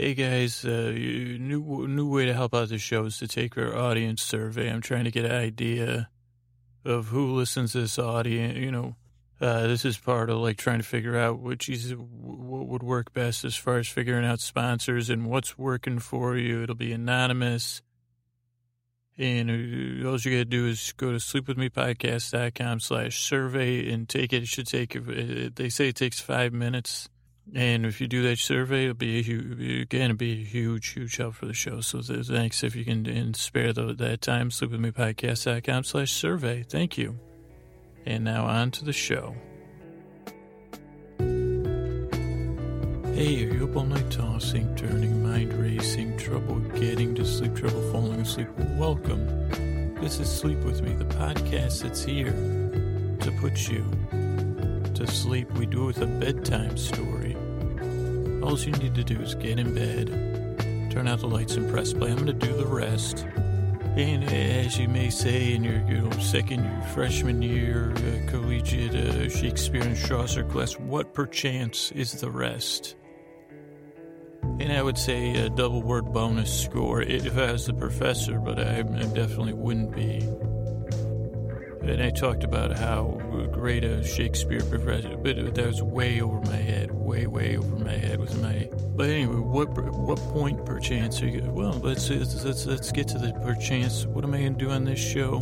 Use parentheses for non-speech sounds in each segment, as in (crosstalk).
Hey guys, uh, new new way to help out the show is to take our audience survey. I'm trying to get an idea of who listens to this audience. You know, uh, this is part of like trying to figure out which is what would work best as far as figuring out sponsors and what's working for you. It'll be anonymous. And uh, all you got to do is go to sleepwithmepodcast.com slash survey and take it. It should take, they say it takes five minutes and if you do that survey, it'll be a huge, again, it'll be a huge, huge help for the show. So thanks if you can and spare the, that time. Sleepwithmepodcast.com slash survey. Thank you. And now on to the show. Hey, are you up all night tossing, turning, mind racing, trouble getting to sleep, trouble falling asleep? Welcome. This is Sleep With Me, the podcast that's here to put you to sleep. We do it with a bedtime story. All you need to do is get in bed, turn out the lights, and press play. I'm going to do the rest. And as you may say in your you know, second year, freshman year uh, collegiate uh, Shakespeare and Chaucer class, what perchance is the rest? And I would say a double word bonus score if I was the professor, but I, I definitely wouldn't be. And I talked about how great a Shakespeare professor, but that was way over my head, way, way over my head with my. But anyway, what what point perchance are you? Well, let's let's let's get to the perchance. What am I going to do on this show?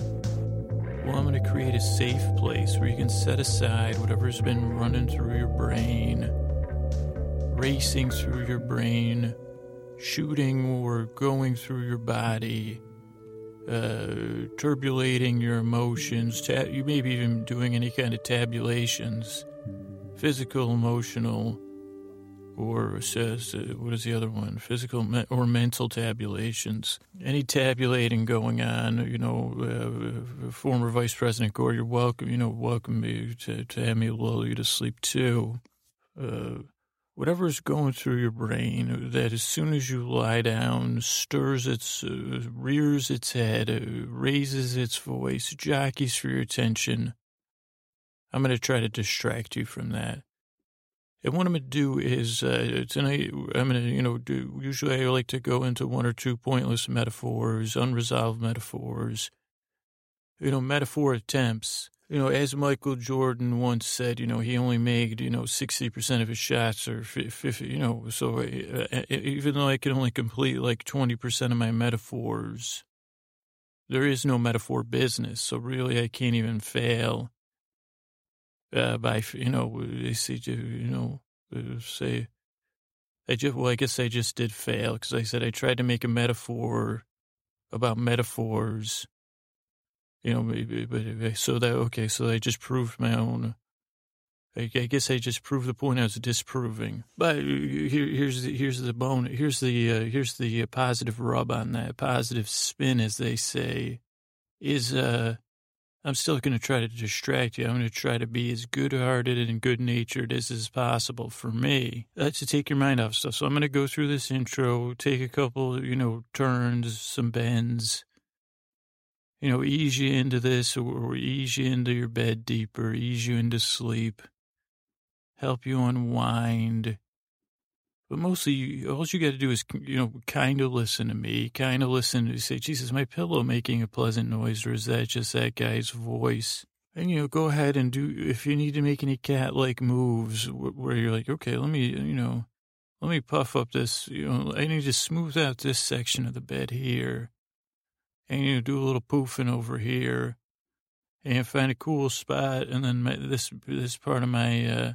Well, I'm going to create a safe place where you can set aside whatever's been running through your brain, racing through your brain, shooting or going through your body uh, turbulating your emotions. Ta- you may be even doing any kind of tabulations, physical, emotional, or says uh, what is the other one? Physical me- or mental tabulations. Any tabulating going on, you know, uh, former Vice President Gore, you're welcome. You know, welcome me to, to have me lull you to sleep too. Uh, whatever is going through your brain that as soon as you lie down stirs its uh, rears its head uh, raises its voice jockeys for your attention i'm going to try to distract you from that. And what i'm going to do is uh, tonight i'm going to you know do usually i like to go into one or two pointless metaphors unresolved metaphors you know metaphor attempts you know, as Michael Jordan once said, you know, he only made, you know, 60% of his shots or 50, you know, so uh, uh, even though I can only complete like 20% of my metaphors, there is no metaphor business. So really, I can't even fail uh, by, you know, they say, you know, uh, say, I just, well, I guess I just did fail because I said I tried to make a metaphor about metaphors you know, maybe but so that, okay, so I just proved my own. I, guess I just proved the point I was disproving. But here, here's the, here's the bone. Here's the uh, here's the uh, positive rub on that positive spin, as they say, is uh, I'm still going to try to distract you. I'm going to try to be as good-hearted and good-natured as is possible for me. That's to take your mind off stuff. So I'm going to go through this intro, take a couple, you know, turns, some bends you know, ease you into this or ease you into your bed deeper, ease you into sleep, help you unwind. But mostly, all you got to do is, you know, kind of listen to me, kind of listen to say, Jesus, my pillow making a pleasant noise, or is that just that guy's voice? And, you know, go ahead and do, if you need to make any cat like moves where you're like, okay, let me, you know, let me puff up this, you know, I need to smooth out this section of the bed here and you do a little poofing over here and find a cool spot. And then my, this, this part of my, uh,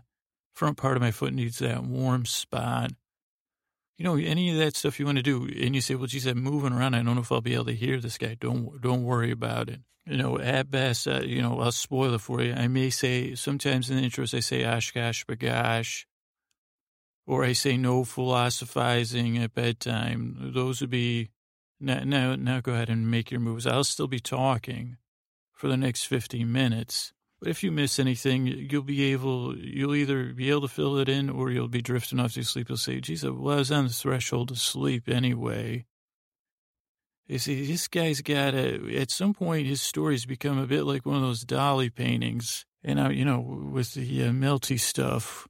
front part of my foot needs that warm spot. You know, any of that stuff you want to do, and you say, "Well, geez, I'm moving around. I don't know if I'll be able to hear this guy." Don't don't worry about it. You know, at best, uh, you know, I'll spoil it for you. I may say sometimes in the intros I say "Oshkosh bagosh," or I say "No philosophizing at bedtime." Those would be now, now, now go ahead and make your moves. I'll still be talking for the next 15 minutes. But if you miss anything, you'll be able, you'll either be able to fill it in or you'll be drifting off to sleep. You'll say, geez, well, I was on the threshold of sleep anyway. You see, this guy's got a, at some point, his stories become a bit like one of those Dali paintings. And, I, you know, with the uh, melty stuff,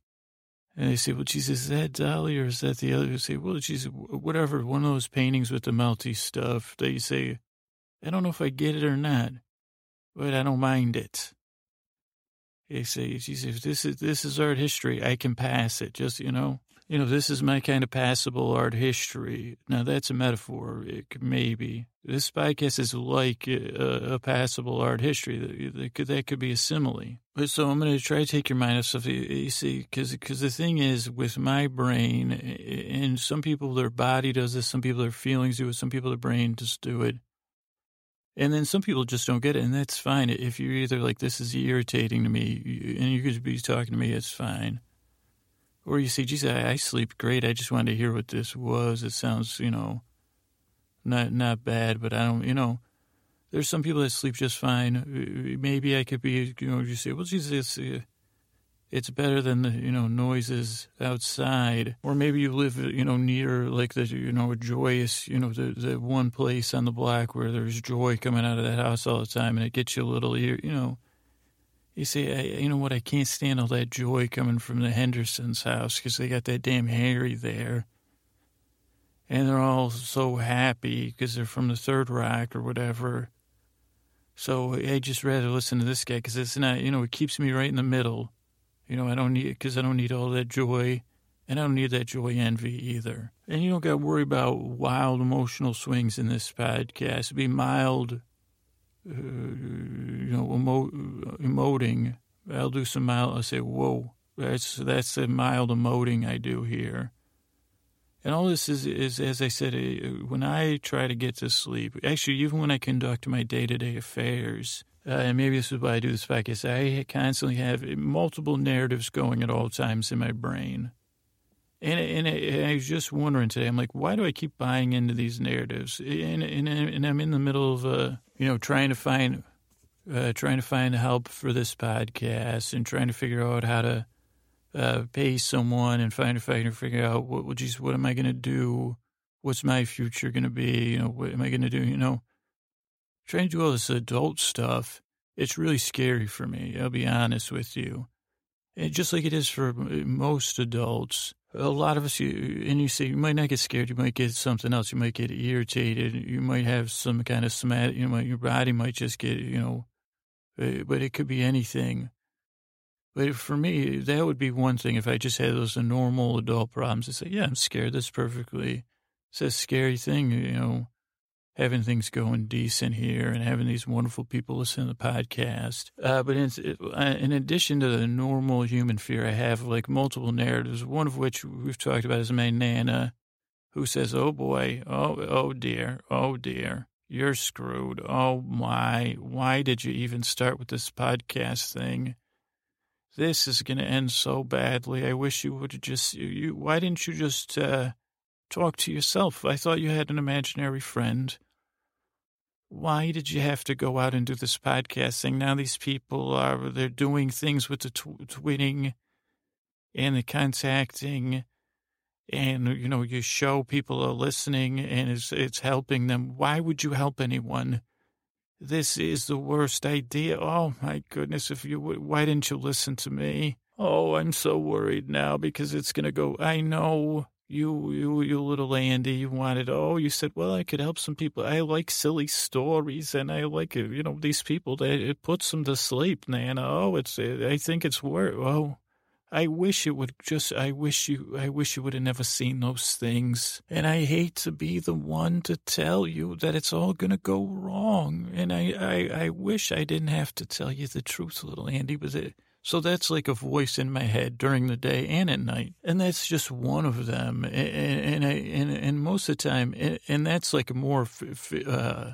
And they say, well, Jesus, is that Dali or is that the other? They say, well, Jesus, whatever, one of those paintings with the melty stuff. They say, I don't know if I get it or not, but I don't mind it. They say, Jesus, this is, this is art history. I can pass it. Just, you know, you know, this is my kind of passable art history. Now that's a metaphor, maybe. This podcast is like a, a passable art history. That, could, that could be a simile. But so I'm going to try to take your mind off stuff. You see, because the thing is, with my brain, and some people their body does this, some people their feelings do it, some people their brain just do it. And then some people just don't get it, and that's fine. If you're either like, this is irritating to me, and you could be talking to me, it's fine. Or you say, geez, I, I sleep great. I just wanted to hear what this was. It sounds, you know, not not bad, but I don't, you know, there's some people that sleep just fine. Maybe I could be, you know, you say, well, Jesus, uh, it's better than the, you know, noises outside. Or maybe you live, you know, near like the, you know, joyous, you know, the, the one place on the block where there's joy coming out of that house all the time and it gets you a little, you know, you see, I, you know what, I can't stand all that joy coming from the Henderson's house because they got that damn Harry there and they're all so happy because they're from the Third Rock or whatever. So I just rather listen to this guy because it's not, you know, it keeps me right in the middle. You know, I don't need because I don't need all that joy, and I don't need that joy envy either. And you don't got to worry about wild emotional swings in this podcast. Be mild, uh, you know, emo- emoting. I'll do some mild. I'll say, "Whoa, that's that's the mild emoting I do here." And all this is, is, as I said, uh, when I try to get to sleep, actually, even when I conduct my day to day affairs, uh, and maybe this is why I do this podcast, I constantly have multiple narratives going at all times in my brain. And, and, and I was just wondering today, I'm like, why do I keep buying into these narratives? And, and, and I'm in the middle of, uh, you know, trying to find, uh, trying to find help for this podcast and trying to figure out how to uh, pay someone and find can figure out what, what, geez, what am I going to do? What's my future going to be? You know, what am I going to do? You know, trying to do all this adult stuff, it's really scary for me. I'll be honest with you. And just like it is for most adults, a lot of us, you, and you say you might not get scared, you might get something else, you might get irritated, you might have some kind of somatic, you know, your body might just get, you know, uh, but it could be anything. But for me, that would be one thing if I just had those normal adult problems. I say, yeah, I'm scared. That's perfectly, it's a scary thing, you know, having things going decent here and having these wonderful people listen to the podcast. Uh, but in, uh, in addition to the normal human fear, I have like multiple narratives, one of which we've talked about is my Nana, who says, oh boy, oh, oh dear, oh dear. You're screwed. Oh my, why did you even start with this podcast thing? this is going to end so badly. I wish you would just, you, why didn't you just uh, talk to yourself? I thought you had an imaginary friend. Why did you have to go out and do this podcasting? Now these people are, they're doing things with the tw- tweeting and the contacting and, you know, you show people are listening and it's, it's helping them. Why would you help anyone? This is the worst idea. Oh my goodness, if you why didn't you listen to me? Oh, I'm so worried now because it's going to go. I know you, you, you little Andy, you wanted, oh, you said, well, I could help some people. I like silly stories and I like, uh, you know, these people that it puts them to sleep, Nana. Oh, it's, uh, I think it's worth, oh, I wish it would just, I wish you, I wish you would have never seen those things. And I hate to be the one to tell you that it's all going to go wrong. And I, I, I wish I didn't have to tell you the truth, little Andy, but it, so that's like a voice in my head during the day and at night. And that's just one of them. And, and, I, and, and most of the time, and, and that's like more, uh,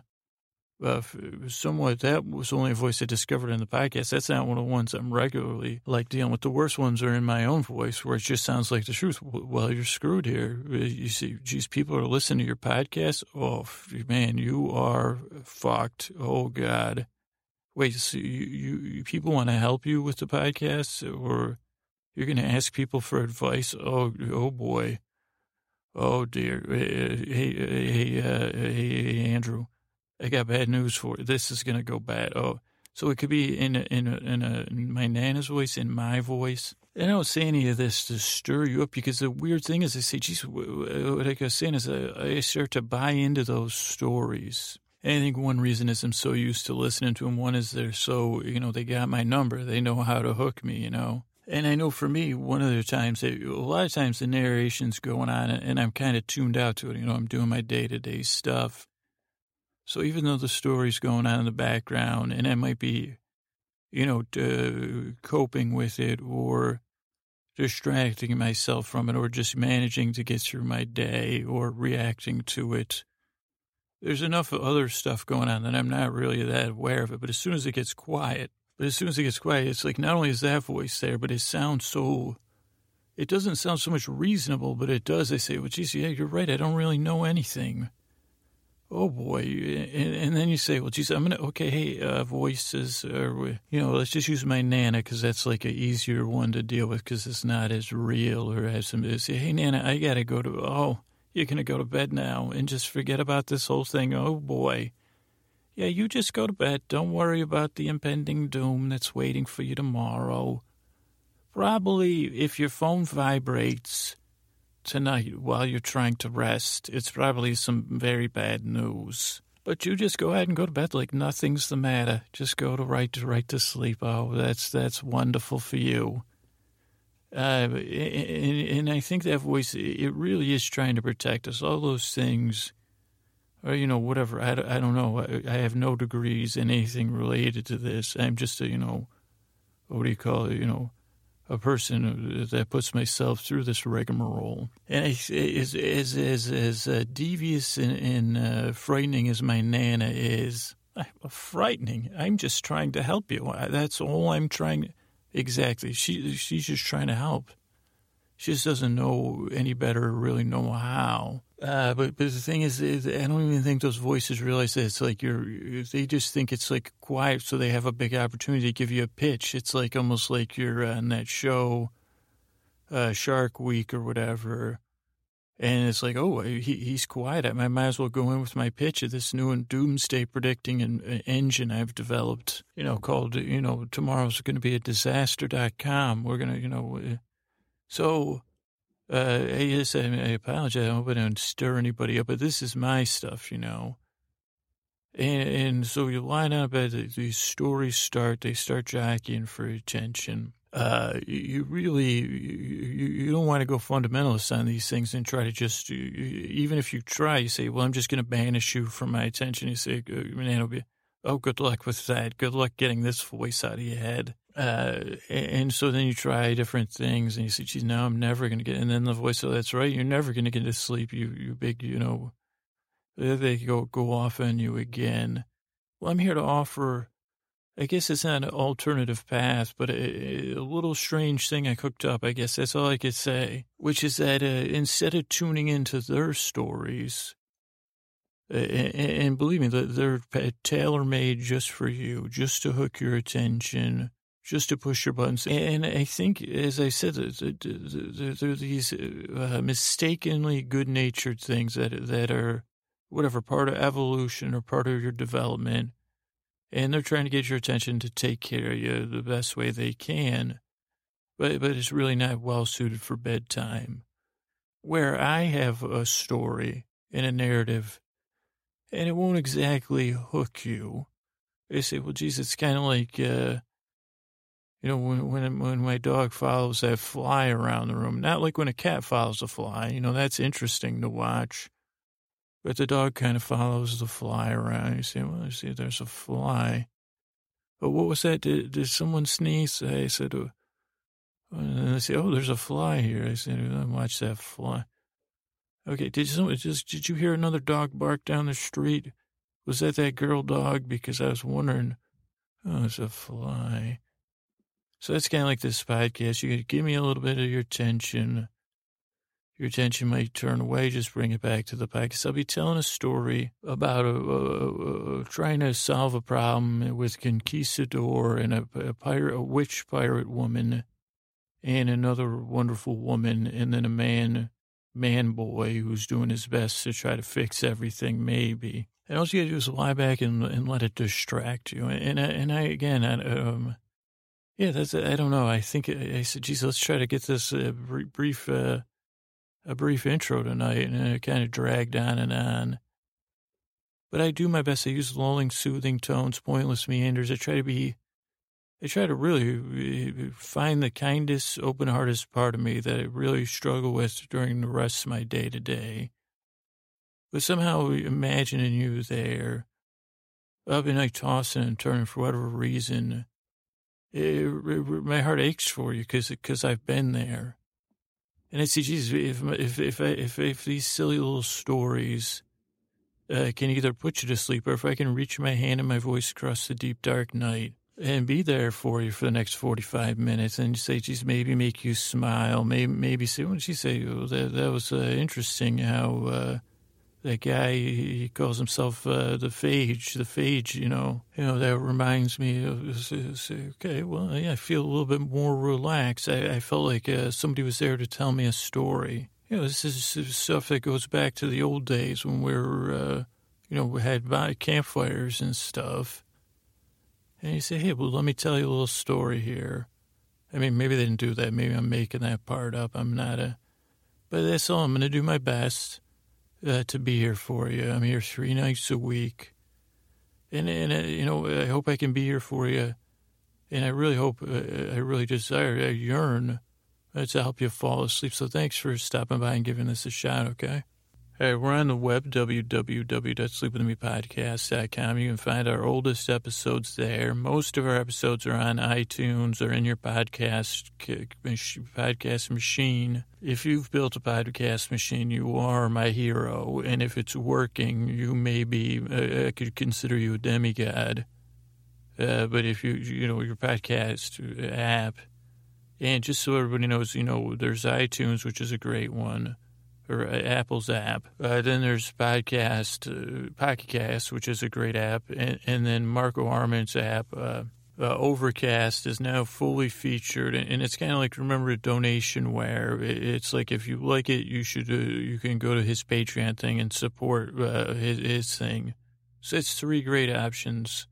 uh, somewhat that was only a voice I discovered in the podcast. That's not one of the ones I'm regularly like dealing with. The worst ones are in my own voice where it just sounds like the truth. Well, you're screwed here. Uh, you see, geez, people are listening to your podcast. Oh, man, you are fucked. Oh, God. Wait, so you, you people want to help you with the podcast or you're going to ask people for advice? Oh, oh boy. Oh, dear. Hey, hey, hey, uh, hey Andrew. I got bad news for you. This is going to go bad. Oh, So it could be in a, in a, in, a, in my nana's voice, in my voice. I don't say any of this to stir you up because the weird thing is, I say, geez, what I was saying is I start to buy into those stories. I think one reason is I'm so used to listening to them. One is they're so, you know, they got my number. They know how to hook me, you know. And I know for me, one of the times, a lot of times the narration's going on and I'm kind of tuned out to it. You know, I'm doing my day to day stuff. So even though the story's going on in the background and I might be, you know, uh, coping with it or distracting myself from it or just managing to get through my day or reacting to it. There's enough other stuff going on that I'm not really that aware of it. But as soon as it gets quiet, but as soon as it gets quiet, it's like not only is that voice there, but it sounds so, it doesn't sound so much reasonable, but it does. I say, well, geez, yeah, you're right. I don't really know anything oh boy. And, and, then you say, well, geez, I'm to, okay, hey, uh, voices, or, you know, let's just use my Nana because that's like an easier one to deal with because it's not as real or has some, say, hey, Nana, I got to go to, oh, you're going to go to bed now and just forget about this whole thing. Oh boy. Yeah, you just go to bed. Don't worry about the impending doom that's waiting for you tomorrow. Probably if your phone vibrates, tonight while you're trying to rest. It's probably some very bad news. But you just go ahead and go to bed like nothing's the matter. Just go to right to right to sleep. Oh, that's that's wonderful for you. Uh, and, and I think that voice, it really is trying to protect us. All those things, or you know, whatever. I, I don't know. I, I have no degrees in anything related to this. I'm just a, you know, what do you call it? You know, a person that puts myself through this rigmarole. And as, as, as, as uh, devious and, and uh, frightening as my Nana is, frightening. I'm just trying to help you. That's all I'm trying. Exactly. She she's just trying to help. She just doesn't know any better really know how. Uh, but but the thing is, is, I don't even think those voices realize that it's like you're. They just think it's like quiet, so they have a big opportunity to give you a pitch. It's like almost like you're on that show, uh, Shark Week or whatever, and it's like, oh, he, he's quiet. I might as well go in with my pitch of this new doomsday predicting an, engine I've developed. You know, called you know tomorrow's going to be a disaster.com. We're gonna you know, uh, so uh, yes, I, I apologize. I hope I don't stir anybody up, but this is my stuff, you know. And, and so you line up as these stories start, they start jockeying for attention. Uh, you really, you, you don't want to go fundamentalist on these things and try to just, even if you try, you say, well, I'm just going to banish you from my attention. You say, oh, good luck with that. Good luck getting this voice out of your head. Uh, and so then you try different things and you say, geez, now I'm never going to get, and then the voice, oh, that's right. You're never going to get to sleep. You, you big, you know, they go, go off on you again. Well, I'm here to offer, I guess it's not an alternative path, but a, a little strange thing I cooked up. I guess that's all I could say, which is that uh, instead of tuning into their stories, and, and believe me, they're tailor made just for you, just to hook your attention, just to push your buttons. And I think, as I said, there are these uh, mistakenly good natured things that, that are whatever part of evolution or part of your development. And they're trying to get your attention to take care of you the best way they can. But, but it's really not well suited for bedtime. Where I have a story and a narrative, and it won't exactly hook you. They say, well, geez, it's kind of like, uh, you know, when, when, when my dog follows that fly around the room, not like when a cat follows a fly, you know, that's interesting to watch. But the dog kind of follows the fly around. You say, well, you see there's a fly. But what was that? Did, did someone sneeze? I said, oh. and they say, oh, there's a fly here. I said, oh, watch that fly. Okay, did someone just did you hear another dog bark down the street? Was that that girl dog? Because I was wondering. Oh, it's a fly. So that's kind of like this podcast. You give me a little bit of your attention. Your attention might turn away. Just bring it back to the podcast. I'll be telling a story about a, a, a trying to solve a problem with conquistador and a, pirate, a witch pirate woman, and another wonderful woman, and then a man, man boy who's doing his best to try to fix everything. Maybe And all you gotta do is lie back and, and let it distract you. And, and, I, and I again, I, um, yeah, that's, I don't know. I think I said, geez, let's try to get this uh, brief, uh, a brief intro tonight. And it kind of dragged on and on. But I do my best. I use lulling, soothing tones, pointless meanders. I try to be, I try to really uh, find the kindest, open hearted part of me that I really struggle with during the rest of my day to day but somehow imagining you there, up and like tossing and turning for whatever reason, it, it, my heart aches for you because because I've been there. And I see, Jesus, if if if if, if these silly little stories uh, can either put you to sleep, or if I can reach my hand and my voice across the deep dark night and be there for you for the next forty five minutes, and say, "Geez, maybe make you smile, maybe maybe say, what did she say? Oh, that that was uh, interesting how." Uh, that guy, he calls himself uh, the Phage, the Phage, you know. You know, that reminds me of, okay, well, yeah, I feel a little bit more relaxed. I, I felt like uh, somebody was there to tell me a story. You know, this is stuff that goes back to the old days when we were, uh, you know, we had campfires and stuff. And you say, hey, well, let me tell you a little story here. I mean, maybe they didn't do that. Maybe I'm making that part up. I'm not a, but that's all. I'm going to do my best uh, to be here for you. I'm here three nights a week. And, and uh, you know, I hope I can be here for you. And I really hope, uh, I really desire, I yearn uh, to help you fall asleep. So thanks for stopping by and giving this a shot, okay? Hey, we're on the web, www.sleepwithmepodcast.com. You can find our oldest episodes there. Most of our episodes are on iTunes or in your podcast podcast machine. If you've built a podcast machine, you are my hero. And if it's working, you may be, uh, I could consider you a demigod. Uh, but if you, you know, your podcast app, and just so everybody knows, you know, there's iTunes, which is a great one uh, Apple's app. Uh, then there's Podcast, uh, Pocket Cast, which is a great app, and, and then Marco Arment's app. Uh, uh, Overcast is now fully featured, and, and it's kind of like remember a Donationware. It's like if you like it, you should uh, you can go to his Patreon thing and support uh, his, his thing. So it's three great options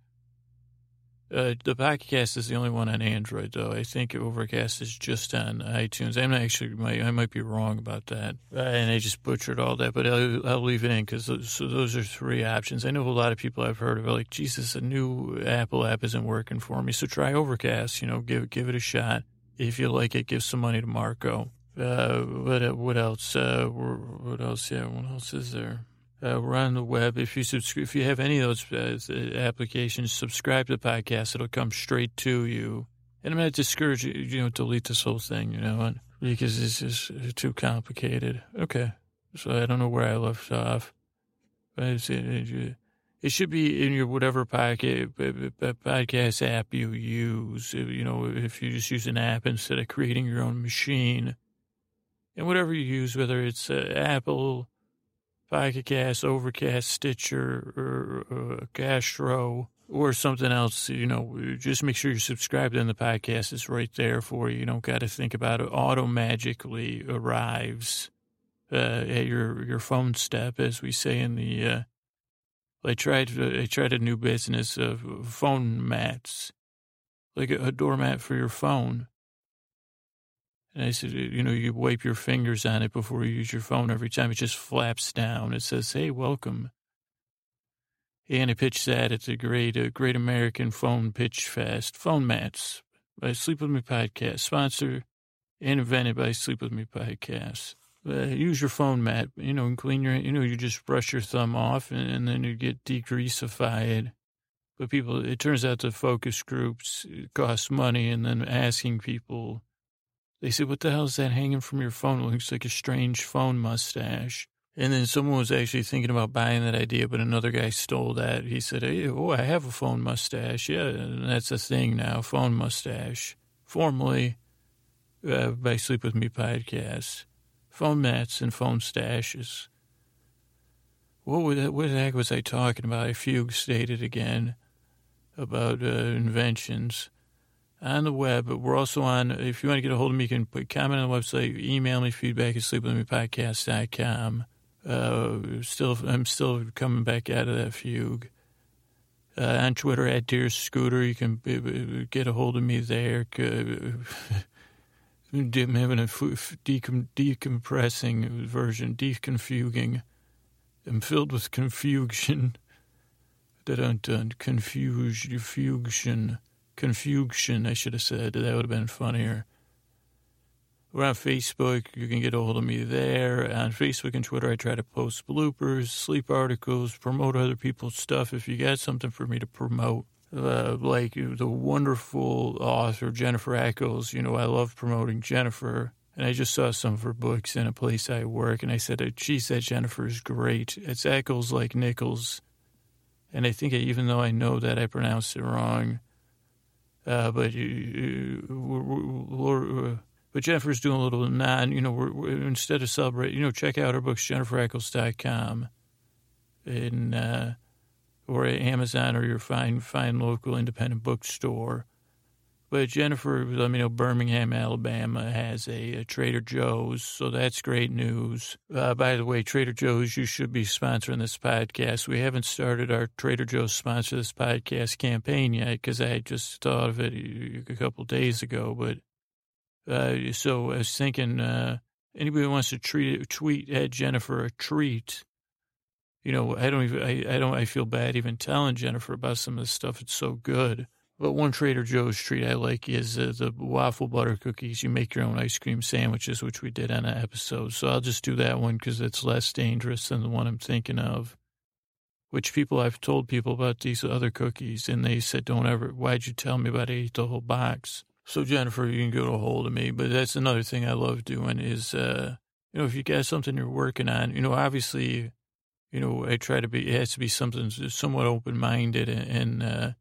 uh, the podcast is the only one on Android, though. I think Overcast is just on iTunes. I'm actually, I might be wrong about that, uh, and I just butchered all that. But I'll, I'll leave it in because those, so those are three options. I know a lot of people I've heard of are like, Jesus, a new Apple app isn't working for me, so try Overcast. You know, give give it a shot. If you like it, give some money to Marco. Uh, what else? Uh, what else? Yeah, what else is there? Uh, we're on the web. If you subscribe, if you have any of those uh, uh, applications, subscribe to the podcast. It'll come straight to you. And I'm going to discourage you, you know, delete this whole thing, you know, because this is uh, too complicated. Okay. So I don't know where I left off. But uh, it, it should be in your whatever podcast podcast app you use. You know, if you just use an app instead of creating your own machine, and whatever you use, whether it's uh, Apple, Pocket Cast, Overcast, Stitcher, or, or Castro, or something else, you know, just make sure you're subscribed and the podcast is right there for you. You don't got to think about it. Auto magically arrives uh, at your your phone step, as we say in the. Uh, I tried. I tried a new business of phone mats, like a, a doormat for your phone. And I said, you know, you wipe your fingers on it before you use your phone. Every time it just flaps down. It says, hey, welcome. And I pitched that at the great, uh, great American Phone Pitch Fest. Phone Mats by Sleep With Me Podcast. Sponsor and invented by Sleep With Me Podcast. Uh, use your phone mat, you know, and clean your, you know, you just brush your thumb off and, and then you get degreasified. But people, it turns out the focus groups cost money and then asking people they said, What the hell is that hanging from your phone? It looks like a strange phone mustache. And then someone was actually thinking about buying that idea, but another guy stole that. He said, hey, Oh, I have a phone mustache. Yeah, that's a thing now, phone mustache. Formerly uh, by Sleep With Me podcast. Phone mats and phone stashes. What, was what the heck was I talking about? I fugue stated again about uh, inventions on the web. But we're also on, if you want to get a hold of me, you can put comment on the website, email me feedback at sleepwithmepodcast.com. Uh, still, I'm still coming back out of that fugue. Uh, on Twitter at Dear Scooter, you can get a hold of me there. (laughs) I'm having a decom- decompressing version, deconfuging. I'm filled with confusion. (laughs) That undone confusion, fusion, confusion. I should have said that would have been funnier. We're on Facebook. You can get a hold of me there. On Facebook and Twitter, I try to post bloopers, sleep articles, promote other people's stuff. If you got something for me to promote, uh, like the wonderful author Jennifer Eccles, you know, I love promoting Jennifer. And I just saw some of her books in a place I work, and I said, she said Jennifer's great. It's Eccles like Nichols. And I think even though I know that I pronounced it wrong, uh, but you, uh, but Jennifer's doing a little non, you know, we're, we're, instead of celebrate, you know, check out her books, jennifereccles.com in, uh, or Amazon or your fine, fine local independent bookstore. But Jennifer, let me know Birmingham, Alabama has a, a Trader Joe's, so that's great news. Uh, by the way, Trader Joe's, you should be sponsoring this podcast. We haven't started our Trader Joe's sponsor this podcast campaign yet because I just thought of it a couple days ago. But uh, so I was thinking, uh, anybody wants to treat, tweet at Jennifer a treat. You know, I don't even, I, I don't, I feel bad even telling Jennifer about some of the stuff. It's so good. But one Trader Joe's treat I like is uh, the waffle butter cookies. You make your own ice cream sandwiches, which we did on an episode. So I'll just do that one because it's less dangerous than the one I'm thinking of. Which people I've told people about these other cookies, and they said, "Don't ever. Why'd you tell me about it? I ate the whole box." So Jennifer, you can get a hold of me. But that's another thing I love doing is, uh, you know, if you got something you're working on, you know, obviously, you know, I try to be. It has to be something somewhat open minded and. and uh,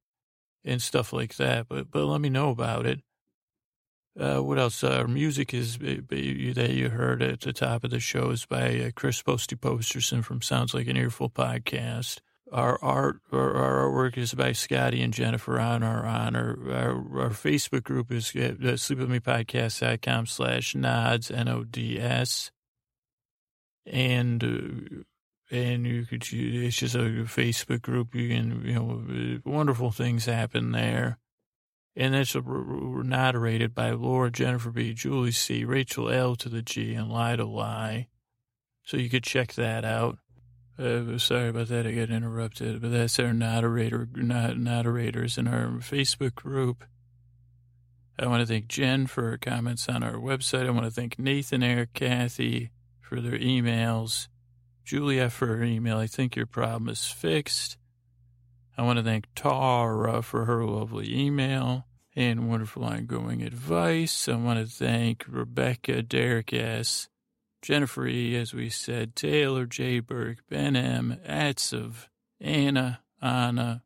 and stuff like that. But but let me know about it. Uh, what else? Uh, our music is that you heard at the top of the show is by uh, Chris Posty Posterson from Sounds Like an Earful podcast. Our art, our, our artwork is by Scotty and Jennifer on our honor. Our, our Facebook group is uh, sleepwithmepodcast.com slash nods, N-O-D-S. And uh, and you could it's just a Facebook group. You can you know wonderful things happen there, and that's a, narrated by Laura Jennifer B, Julie C, Rachel L to the G, and Lie to Lie. So you could check that out. Uh, sorry about that, I got interrupted, but that's our narrator, narrators in our Facebook group. I want to thank Jen for her comments on our website. I want to thank Nathan, Eric, Kathy for their emails. Julia for her email. I think your problem is fixed. I want to thank Tara for her lovely email and wonderful ongoing advice. I want to thank Rebecca, Derek S., Jennifer E., as we said, Taylor J. Burke, Ben M., Atsev, Anna, Anna,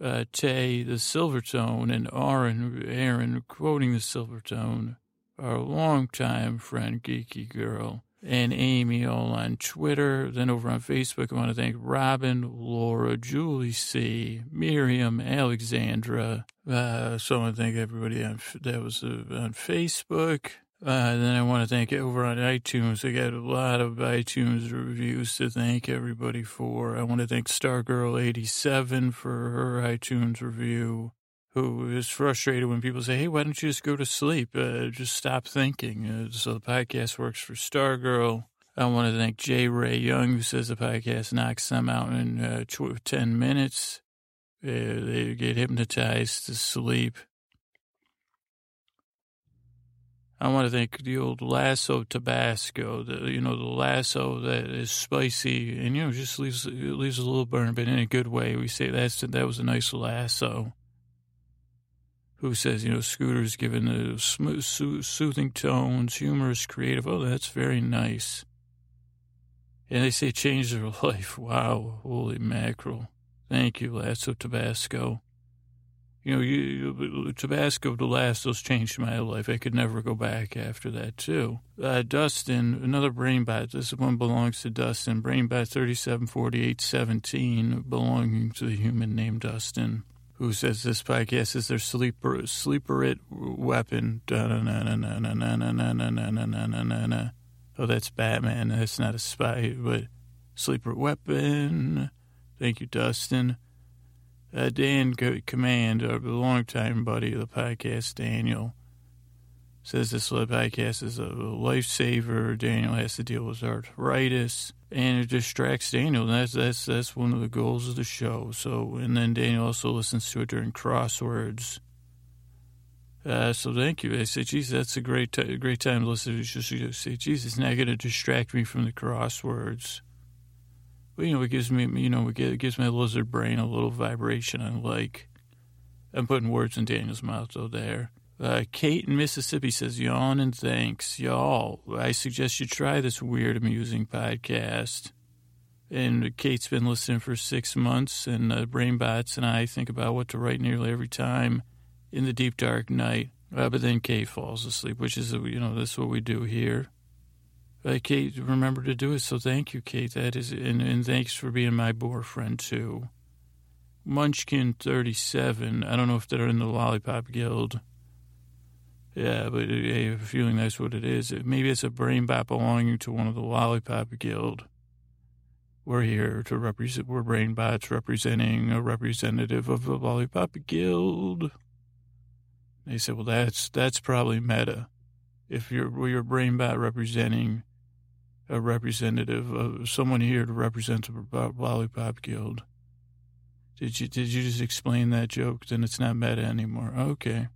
uh, Tay, the Silvertone, and Aaron, Aaron, quoting the Silvertone, our longtime friend, Geeky Girl and Amy all on Twitter. Then over on Facebook, I want to thank Robin, Laura, Julie C., Miriam, Alexandra. Uh, so I want to thank everybody on, that was uh, on Facebook. Uh, then I want to thank over on iTunes. I got a lot of iTunes reviews to thank everybody for. I want to thank Stargirl87 for her iTunes review who is frustrated when people say, "Hey, why don't you just go to sleep? Uh, just stop thinking." Uh, so the podcast works for Stargirl. I want to thank J. Ray Young, who says the podcast knocks them out in uh, tw- ten minutes. Uh, they get hypnotized to sleep. I want to thank the old lasso Tabasco, the you know the lasso that is spicy and you know just leaves leaves a little burn, but in a good way. We say that's that was a nice lasso who says, you know, Scooter's given the smooth, soothing tones, humorous, creative. Oh, that's very nice. And they say change their (laughs) life. Wow, holy mackerel. Thank you, Lasso Tabasco. You know, you, Tabasco de Lasso's changed my life. I could never go back after that, too. Uh, Dustin, another brain bot. This one belongs to Dustin. Brain bot 374817, belonging to the human named Dustin who says this podcast is their sleeper sleeper it weapon. Oh, that's Batman. That's not a spy, but Sleeper Weapon. Thank you, Dustin. Uh, Dan Command, a longtime buddy of the podcast, Daniel, says this podcast is a lifesaver. Daniel has to deal with arthritis, and it distracts Daniel. That's that's that's one of the goals of the show. So, and then Daniel also listens to it during crosswords. Uh, so thank you. I said, Jesus, that's a great t- great time to listen to. Just, just say, Jesus, it's not going to distract me from the crosswords. Well, you know, it gives me, you know, it gives my lizard brain a little vibration. I like. I'm putting words in Daniel's mouth, though. There, uh, Kate in Mississippi says, "Yawn and thanks, y'all. I suggest you try this weird, amusing podcast." And Kate's been listening for six months, and uh, Brainbots and I think about what to write nearly every time in the deep dark night. Uh, but then Kate falls asleep, which is, you know, that's what we do here. Uh, Kate, remember to do it. So thank you, Kate. That is, and, and thanks for being my boyfriend too. Munchkin thirty seven. I don't know if they're in the Lollipop Guild. Yeah, but uh, have a feeling that's what it is. Uh, maybe it's a brain bot belonging to one of the Lollipop Guild. We're here to represent. We're brain bots representing a representative of the Lollipop Guild. They said, well, that's that's probably meta. If you're you're brain bot representing a representative of someone here to represent the Lollipop Guild. Did you did you just explain that joke? Then it's not meta anymore. Okay.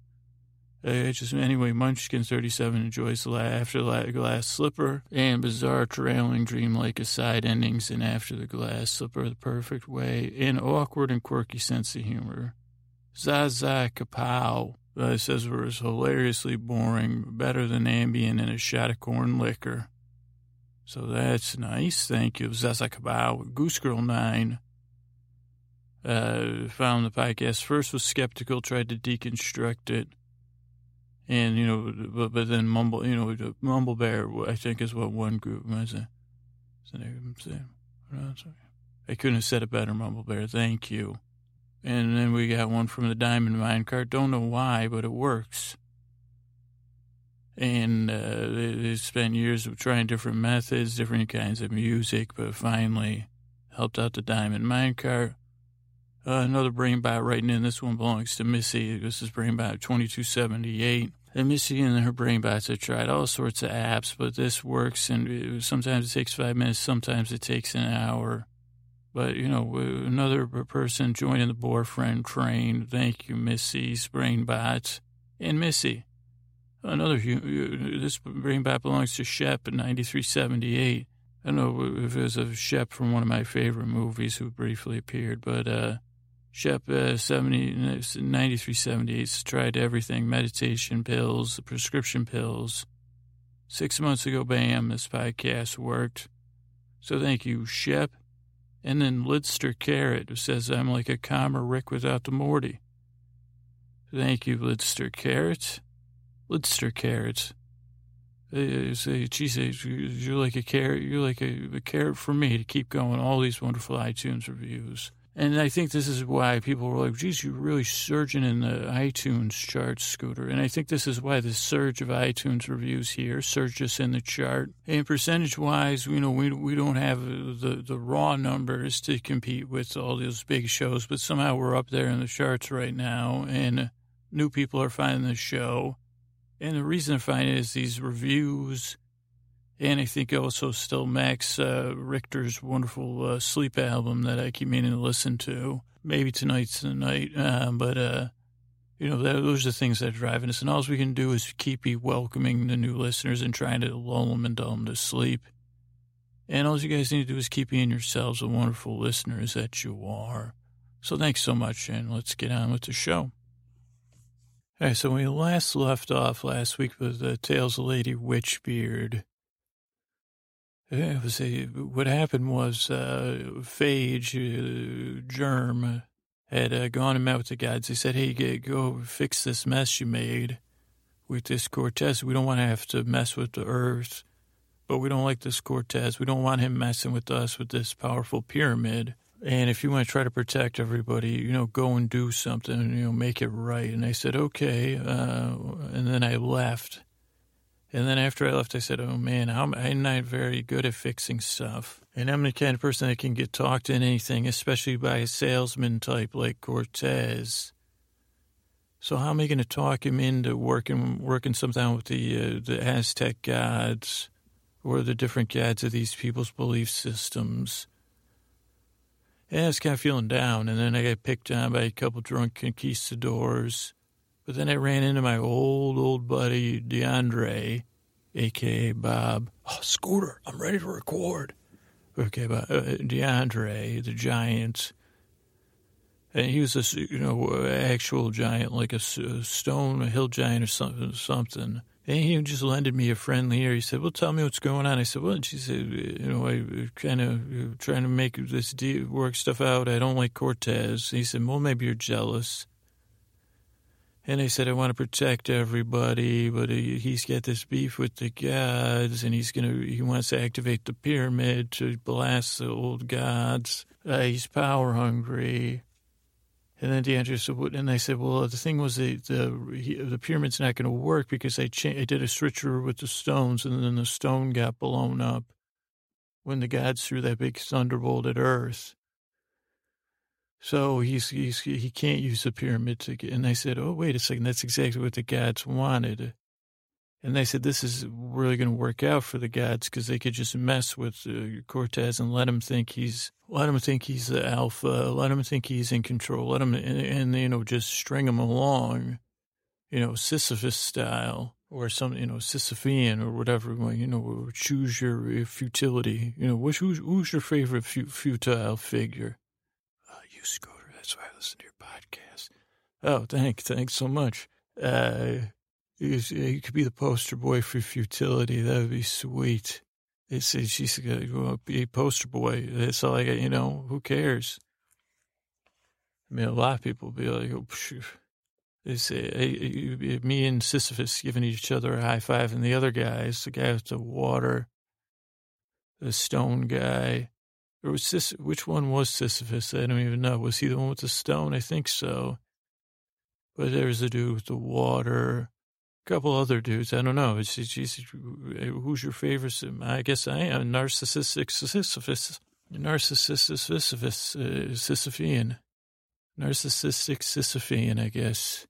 Uh, just anyway, Munchkin thirty seven enjoys the after the glass slipper and bizarre trailing dreamlike aside endings in after the glass slipper the perfect way in awkward and quirky sense of humor. Zaza kapow uh, says it was hilariously boring, better than Ambien and a shot of corn liquor. So that's nice. Thank you. Zazakabao, Goose Girl 9. Uh, found the podcast first, was skeptical, tried to deconstruct it. And, you know, but, but then Mumble, you know, Mumble Bear, I think is what one group was. I couldn't have said it better, Mumble Bear. Thank you. And then we got one from the Diamond Mine card. Don't know why, but it works. And uh, they, they spent years of trying different methods, different kinds of music, but finally helped out the Diamond Mine cart. Uh, another brain bot writing in. This one belongs to Missy. This is brain bot 2278. And Missy and her brain bots have tried all sorts of apps, but this works. And sometimes it takes five minutes, sometimes it takes an hour. But, you know, another person joining the boyfriend train. Thank you, Missy, Brainbots. And Missy, another, this Brainbot belongs to Shep in 9378. I don't know if it was a Shep from one of my favorite movies who briefly appeared, but uh, Shep uh, 70, 9378 tried everything meditation pills, prescription pills. Six months ago, bam, this podcast worked. So thank you, Shep. And then Lidster Carrot, says, I'm like a calmer Rick without the Morty. Thank you, Lidster Carrot. Lidster Carrot. Uh, say, geez, you're like a carrot. You're like a, a carrot for me to keep going. All these wonderful iTunes reviews. And I think this is why people were like, geez, you're really surging in the iTunes charts, Scooter. And I think this is why the surge of iTunes reviews here surged us in the chart. And percentage wise, you know, we, we don't have the, the raw numbers to compete with all those big shows, but somehow we're up there in the charts right now. And new people are finding the show. And the reason they're finding it is these reviews and I think also still Max uh, Richter's wonderful uh, sleep album that I keep meaning to listen to. Maybe tonight's the night, uh, but uh, you know that, those are the things that are driving us. And all we can do is keep welcoming the new listeners and trying to lull them and dull them to sleep. And all you guys need to do is keep being yourselves the wonderful listeners that you are. So thanks so much, and let's get on with the show. All right, so we last left off last week with the Tales of Lady Witchbeard. It was what happened was uh, Phage, uh, Germ, had uh, gone and met with the guys. They said, hey, go fix this mess you made with this Cortez. We don't want to have to mess with the earth, but we don't like this Cortez. We don't want him messing with us with this powerful pyramid. And if you want to try to protect everybody, you know, go and do something, and you know, make it right. And I said, okay. Uh, and then I left. And then after I left, I said, "Oh man, I'm not very good at fixing stuff." And I'm the kind of person that can get talked into anything, especially by a salesman type like Cortez. So how am I going to talk him into working working something out with the uh, the Aztec gods or the different gods of these people's belief systems? And I was kind of feeling down, and then I got picked on by a couple drunk conquistadors. But then I ran into my old, old buddy DeAndre, a.k.a. Bob. Oh, Scooter, I'm ready to record. Okay, but uh, DeAndre, the giant. And he was this, you know, actual giant, like a, a stone, a hill giant or something, something. And he just lended me a friendly ear. He said, well, tell me what's going on. I said, well, she said, you know, I kind of trying to make this work stuff out. I don't like Cortez. He said, well, maybe you're jealous. And I said, I want to protect everybody, but he, he's got this beef with the gods, and he's to, he wants to activate the pyramid to blast the old gods. Uh, he's power hungry. And then DeAndre said, and I said, well, the thing was the the, the pyramid's not going to work because I, cha- I did a switcher with the stones, and then the stone got blown up when the gods threw that big thunderbolt at Earth. So he's, he's he can't use the pyramid to get. And I said, oh wait a second, that's exactly what the gods wanted. And they said this is really going to work out for the gods because they could just mess with uh, Cortez and let him think he's let him think he's the alpha, let him think he's in control, let him and, and you know just string him along, you know Sisyphus style or some you know Sisyphean or whatever. You know, choose your futility. You know, which who's who's your favorite futile figure? You, Scooter. That's why I listen to your podcast. Oh, thanks, thanks so much. Uh, you could be the poster boy for futility. That would be sweet. They say she's going to be a poster boy. That's all I got. You know, who cares? I mean, a lot of people be like, oh, phew. they say, hey, me and Sisyphus giving each other a high five, and the other guys, the guy with the water, the stone guy, or was Sis, which one was Sisyphus? I don't even know. Was he the one with the stone? I think so. But there's a dude with the water A couple other dudes. I don't know. It's, it's, it's, who's your favorite? I guess I am narcissistic Sisyphus. Narcissistic Sisyphus, uh, Sisyphean. Narcissistic Sisyphean, I guess.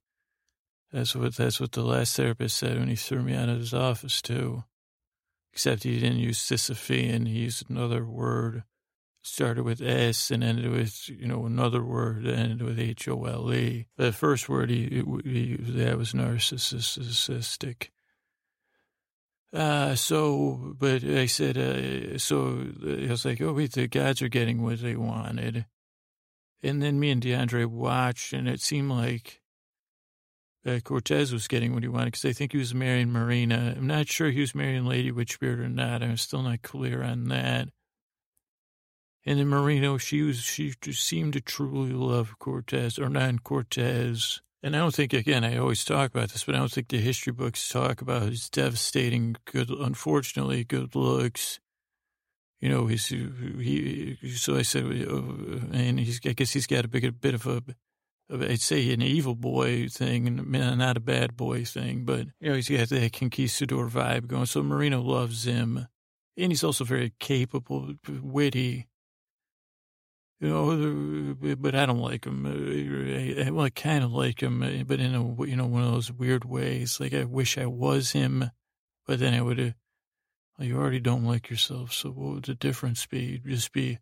That's what that's what the last therapist said when he threw me out of his office too. Except he didn't use Sisyphean. He used another word started with S and ended with, you know, another word that ended with H O L E. The first word he, he that was narcissistic. Uh, so, but I said, uh, so I was like, oh, wait, the gods are getting what they wanted. And then me and DeAndre watched, and it seemed like uh, Cortez was getting what he wanted because I think he was marrying Marina. I'm not sure he was marrying Lady Witchbeard or not. I'm still not clear on that. And then Marina, she was she seemed to truly love Cortez or non Cortez. And I don't think again I always talk about this, but I don't think the history books talk about his devastating good unfortunately good looks. You know, he's he so I said uh, and he's I guess he's got a big a bit of a I'd say an evil boy thing, not a bad boy thing, but you know he's got that conquistador vibe going. So Marina loves him, and he's also very capable, witty you know, but I don't like him. Uh, well, I kind of like him, uh, but in a, you know, one of those weird ways. Like I wish I was him, but then I would well, you already don't like yourself. So what would the difference be? You'd just be,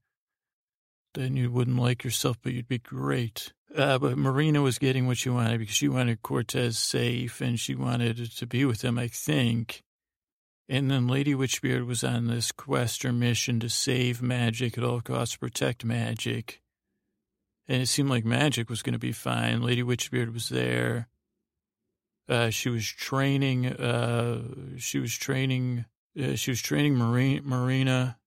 then you wouldn't like yourself, but you'd be great. Uh, but Marina was getting what she wanted because she wanted Cortez safe and she wanted to be with him, I think. And then Lady Witchbeard was on this quest or mission to save magic at all costs, protect magic. And it seemed like magic was going to be fine. Lady Witchbeard was there. Uh, she was training. Uh, she was training. Uh, she was training Marina.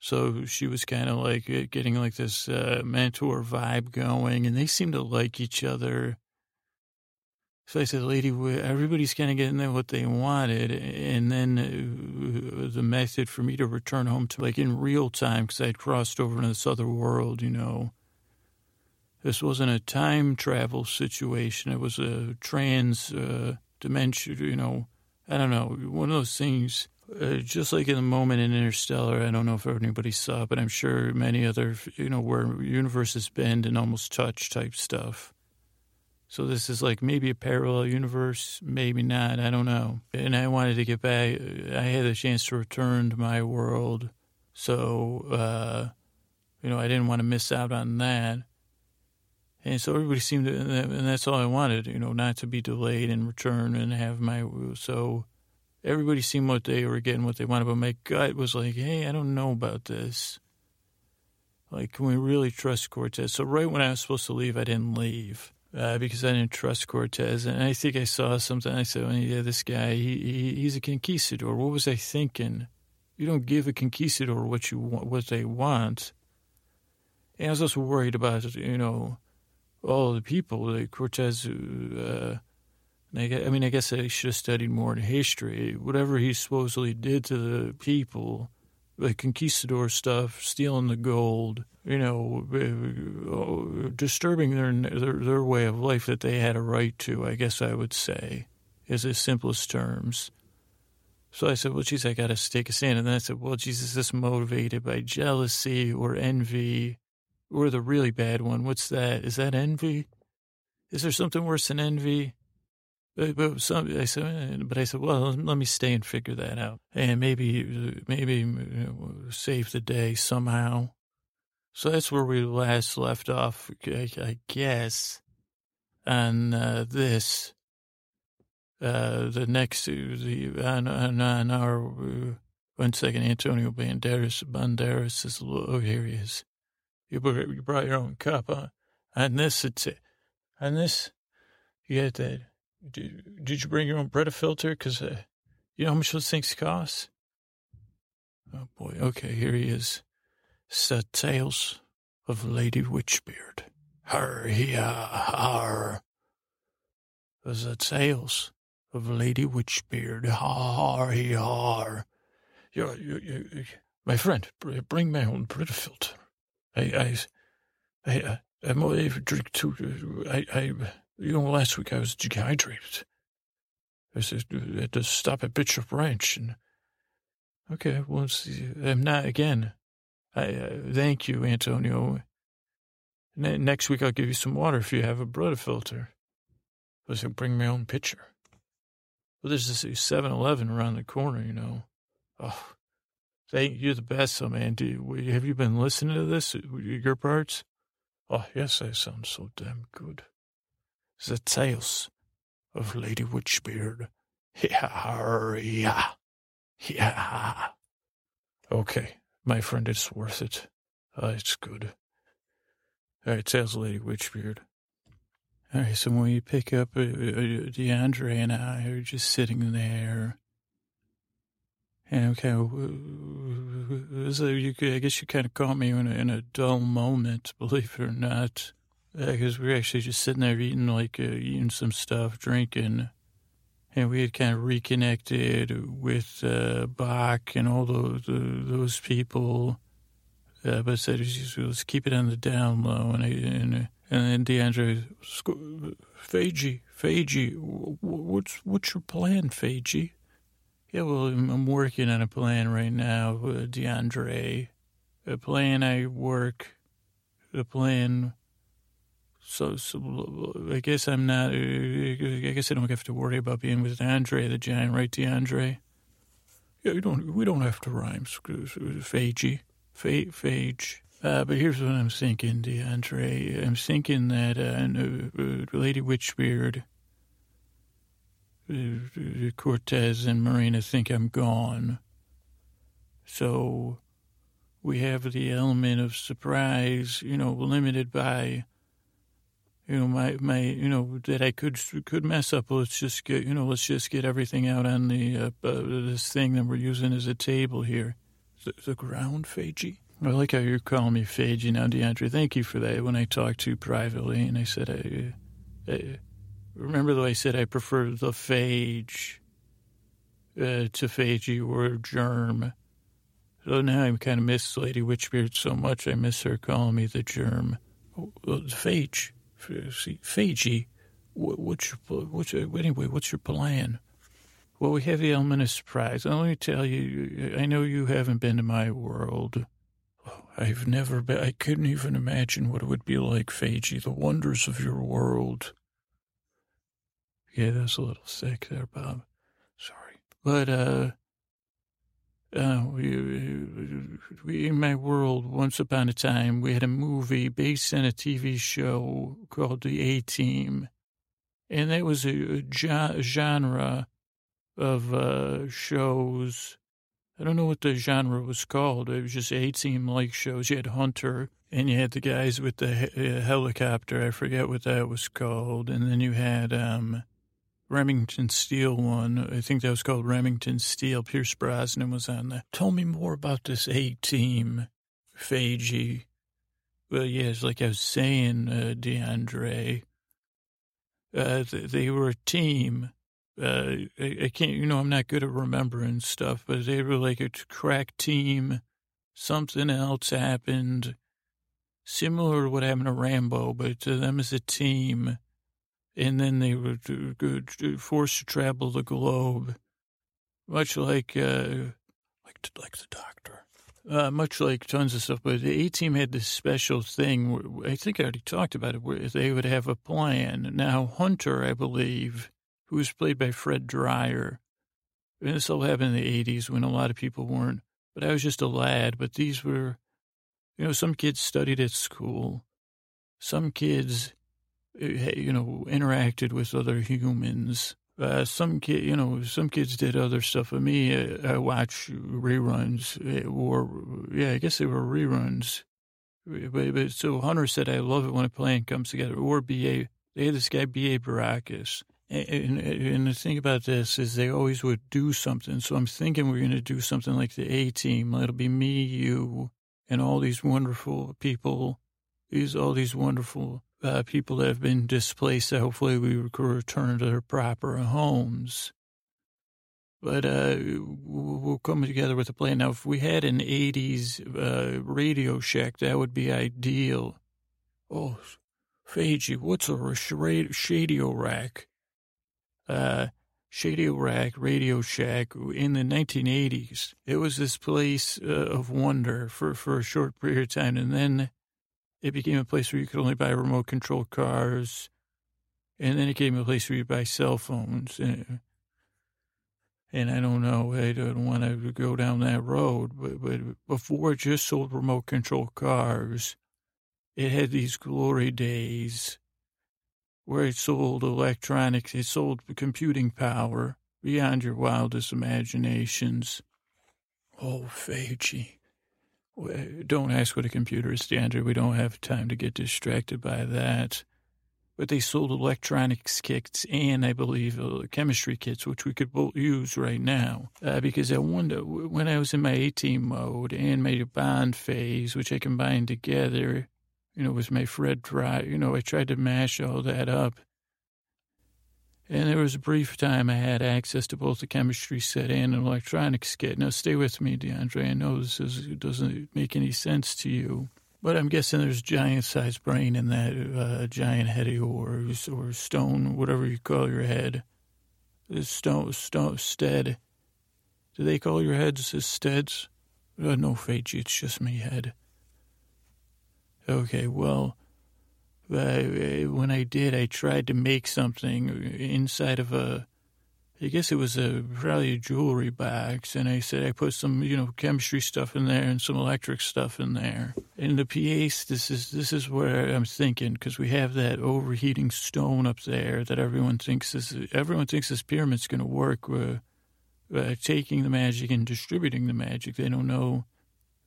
So she was kind of like uh, getting like this uh, mentor vibe going, and they seemed to like each other. So I said, lady, everybody's kind of getting what they wanted. And then uh, the method for me to return home to like in real time, because I'd crossed over into this other world, you know, this wasn't a time travel situation. It was a trans uh, dimension, you know, I don't know, one of those things. uh, just like in the moment in Interstellar, I don't know if anybody saw, but I'm sure many other, you know, where universes bend and almost touch type stuff. So this is like maybe a parallel universe, maybe not. I don't know. And I wanted to get back. I had a chance to return to my world, so uh, you know I didn't want to miss out on that. And so everybody seemed to, and that's all I wanted, you know, not to be delayed and return and have my so everybody seemed what they were getting what they wanted, but my gut was like, hey, I don't know about this. Like, can we really trust Cortez? So right when I was supposed to leave, I didn't leave uh, because I didn't trust Cortez. And I think I saw something. I said, well, yeah, this guy, he, he, he's a conquistador. What was I thinking? You don't give a conquistador what you want, what they want. And I was also worried about, you know, all the people that Cortez uh, I mean, I guess I should have studied more in history. Whatever he supposedly did to the people, the conquistador stuff, stealing the gold, you know, uh, disturbing their, their their way of life that they had a right to. I guess I would say, is the simplest terms. So I said, well, geez, I got to take a stand. And then I said, well, Jesus, is this motivated by jealousy or envy or the really bad one? What's that? Is that envy? Is there something worse than envy? But, some, I said, but I said, well, let me stay and figure that out, and maybe, maybe save the day somehow. So that's where we last left off, I, guess, on uh, this. Uh, the next, the on, on, on our uh, one second, Antonio Banderas. Banderas is oh here he is. You brought, you brought your own cup, huh? On this, it's on this. You get that did, did you bring your own Brita filter? Because uh, you know how much those things cost? Oh, boy. Okay, here he is. The Tales of Lady Witchbeard. Her, yeah, her. The Tales of Lady Witchbeard. Har, he, har. You, you, you, my friend, bring my own Brita filter. I, I, I, I'm only drink too. I, I, you know, last week I was dehydrated. I said, I had to stop at Bishop Ranch. And, okay, well, I'm not again. I uh, thank you, Antonio. Ne- next week I'll give you some water if you have a Brita filter. I said, bring my own pitcher. Well, there's this 7-Eleven around the corner, you know. Oh, thank you're the best, so man. Do you, have you been listening to this? Your parts? Oh, yes, I sound so damn good the tales of Lady Witchbeard. Yeah, yeah, yeah. Okay, my friend, it's worth it. Uh, it's good. All right, tales of Lady Witchbeard. All right, so when you pick up uh, uh, DeAndre and I are just sitting there, and okay, so you, I guess you kind of caught me in a, in a dull moment, believe it or not because we were actually just sitting there eating like uh, eating some stuff, drinking, and we had kind of reconnected with uh, Bach and all those uh, those people. Uh, but I said, let's keep it on the down low. And I, and, and then DeAndre, Fagey, Fagey, what's what's your plan, Fagey? Yeah, well, I'm working on a plan right now, uh, DeAndre. A plan I work, a plan so, so I guess I'm not. I guess I don't have to worry about being with Andre the giant, right, DeAndre? Yeah, we don't. We don't have to rhyme. Phage, phage. Uh, but here's what I'm thinking, DeAndre. I'm thinking that uh, uh, Lady Witchbeard, uh, Cortez, and Marina think I'm gone. So we have the element of surprise, you know, limited by you know, my, my, you know, that I could, could mess up. Let's just get, you know, let's just get everything out on the, uh, uh, this thing that we're using as a table here. The, the ground, Fagey? I like how you're calling me Fagey now, DeAndre. Thank you for that. When I talked to you privately and I said, I, I remember though I said I prefer the phage uh, to Fagey or germ. So now I kind of miss Lady Witchbeard so much. I miss her calling me the germ. Oh, the phage see, Fiji, what's your, what's your, anyway, what's your plan? Well, we have the element of surprise. Let me tell you, I know you haven't been to my world. I've never been, I couldn't even imagine what it would be like, Feiji, the wonders of your world. Yeah, that's a little sick there, Bob. Sorry. But, uh, uh, we, we, in my world, once upon a time, we had a movie based on a TV show called The A Team. And that was a, a genre of uh, shows I don't know what the genre was called. It was just A team like shows. You had Hunter and you had the guys with the he- uh, helicopter. I forget what that was called. And then you had um, Remington Steele one. I think that was called Remington Steele. Pierce Brosnan was on that. Tell me more about this A team, Feiji. Well, yes, like I was saying, uh, DeAndre, uh, they were a team uh, I, I, can't, you know, I'm not good at remembering stuff, but they were like a crack team. Something else happened, similar to what happened to Rambo, but to them as a team. And then they were forced to travel the globe, much like, uh, like, like the doctor. Uh, much like tons of stuff, but the A team had this special thing. I think I already talked about it, where they would have a plan. Now, Hunter, I believe, who was played by Fred Dryer. And this all happened in the 80s when a lot of people weren't. But I was just a lad. But these were, you know, some kids studied at school. Some kids, you know, interacted with other humans. Uh, some kid, you know, some kids did other stuff. For me, I, uh, I watch reruns, eh, or yeah, I guess they were reruns. But, but, so Hunter said, "I love it when a plan comes together." Or B.A. They had this guy B.A. Baracus, and, and, the thing about this is they always would do something. So I'm thinking we're going to do something like the A team. It'll be me, you, and all these wonderful people. These all these wonderful uh, people that have been displaced. That hopefully we can return to their proper homes. But uh, we'll come together with a plan. Now, if we had an '80s uh, Radio Shack, that would be ideal. Oh, Feiji, what's a radio rack? uh, Shady Rack, Radio Shack in the 1980s. It was this place uh, of wonder for, for a short period of time. And then it became a place where you could only buy remote control cars. And then it became a place where you buy cell phones. And, and I don't know, I don't want to go down that road. But, but before it just sold remote control cars, it had these glory days where it sold electronics, it sold computing power beyond your wildest imaginations. Oh, Feiji. Don't ask what a computer is, DeAndre. We don't have time to get distracted by that. But they sold electronics kits and, I believe, uh, chemistry kits, which we could both use right now. Uh, because I wonder, when I was in my A team mode and my bond phase, which I combined together, you know, with my Fred Dry. You know, I tried to mash all that up. And there was a brief time I had access to both the chemistry set and an electronics kit. Now, stay with me, DeAndre. I know this is, doesn't make any sense to you, but I'm guessing there's a giant-sized brain in that uh, giant head of yours, or stone, whatever you call your head. Stone, stone, stead. Do they call your heads as steads? Uh, no, Feiji, it's just me head. Okay, well, uh, when I did, I tried to make something inside of a, I guess it was a probably a jewelry box, and I said I put some, you know, chemistry stuff in there and some electric stuff in there. And the PAs, this is this is where I'm thinking because we have that overheating stone up there that everyone thinks is everyone thinks this pyramid's going to work. Uh, uh, taking the magic and distributing the magic. They don't know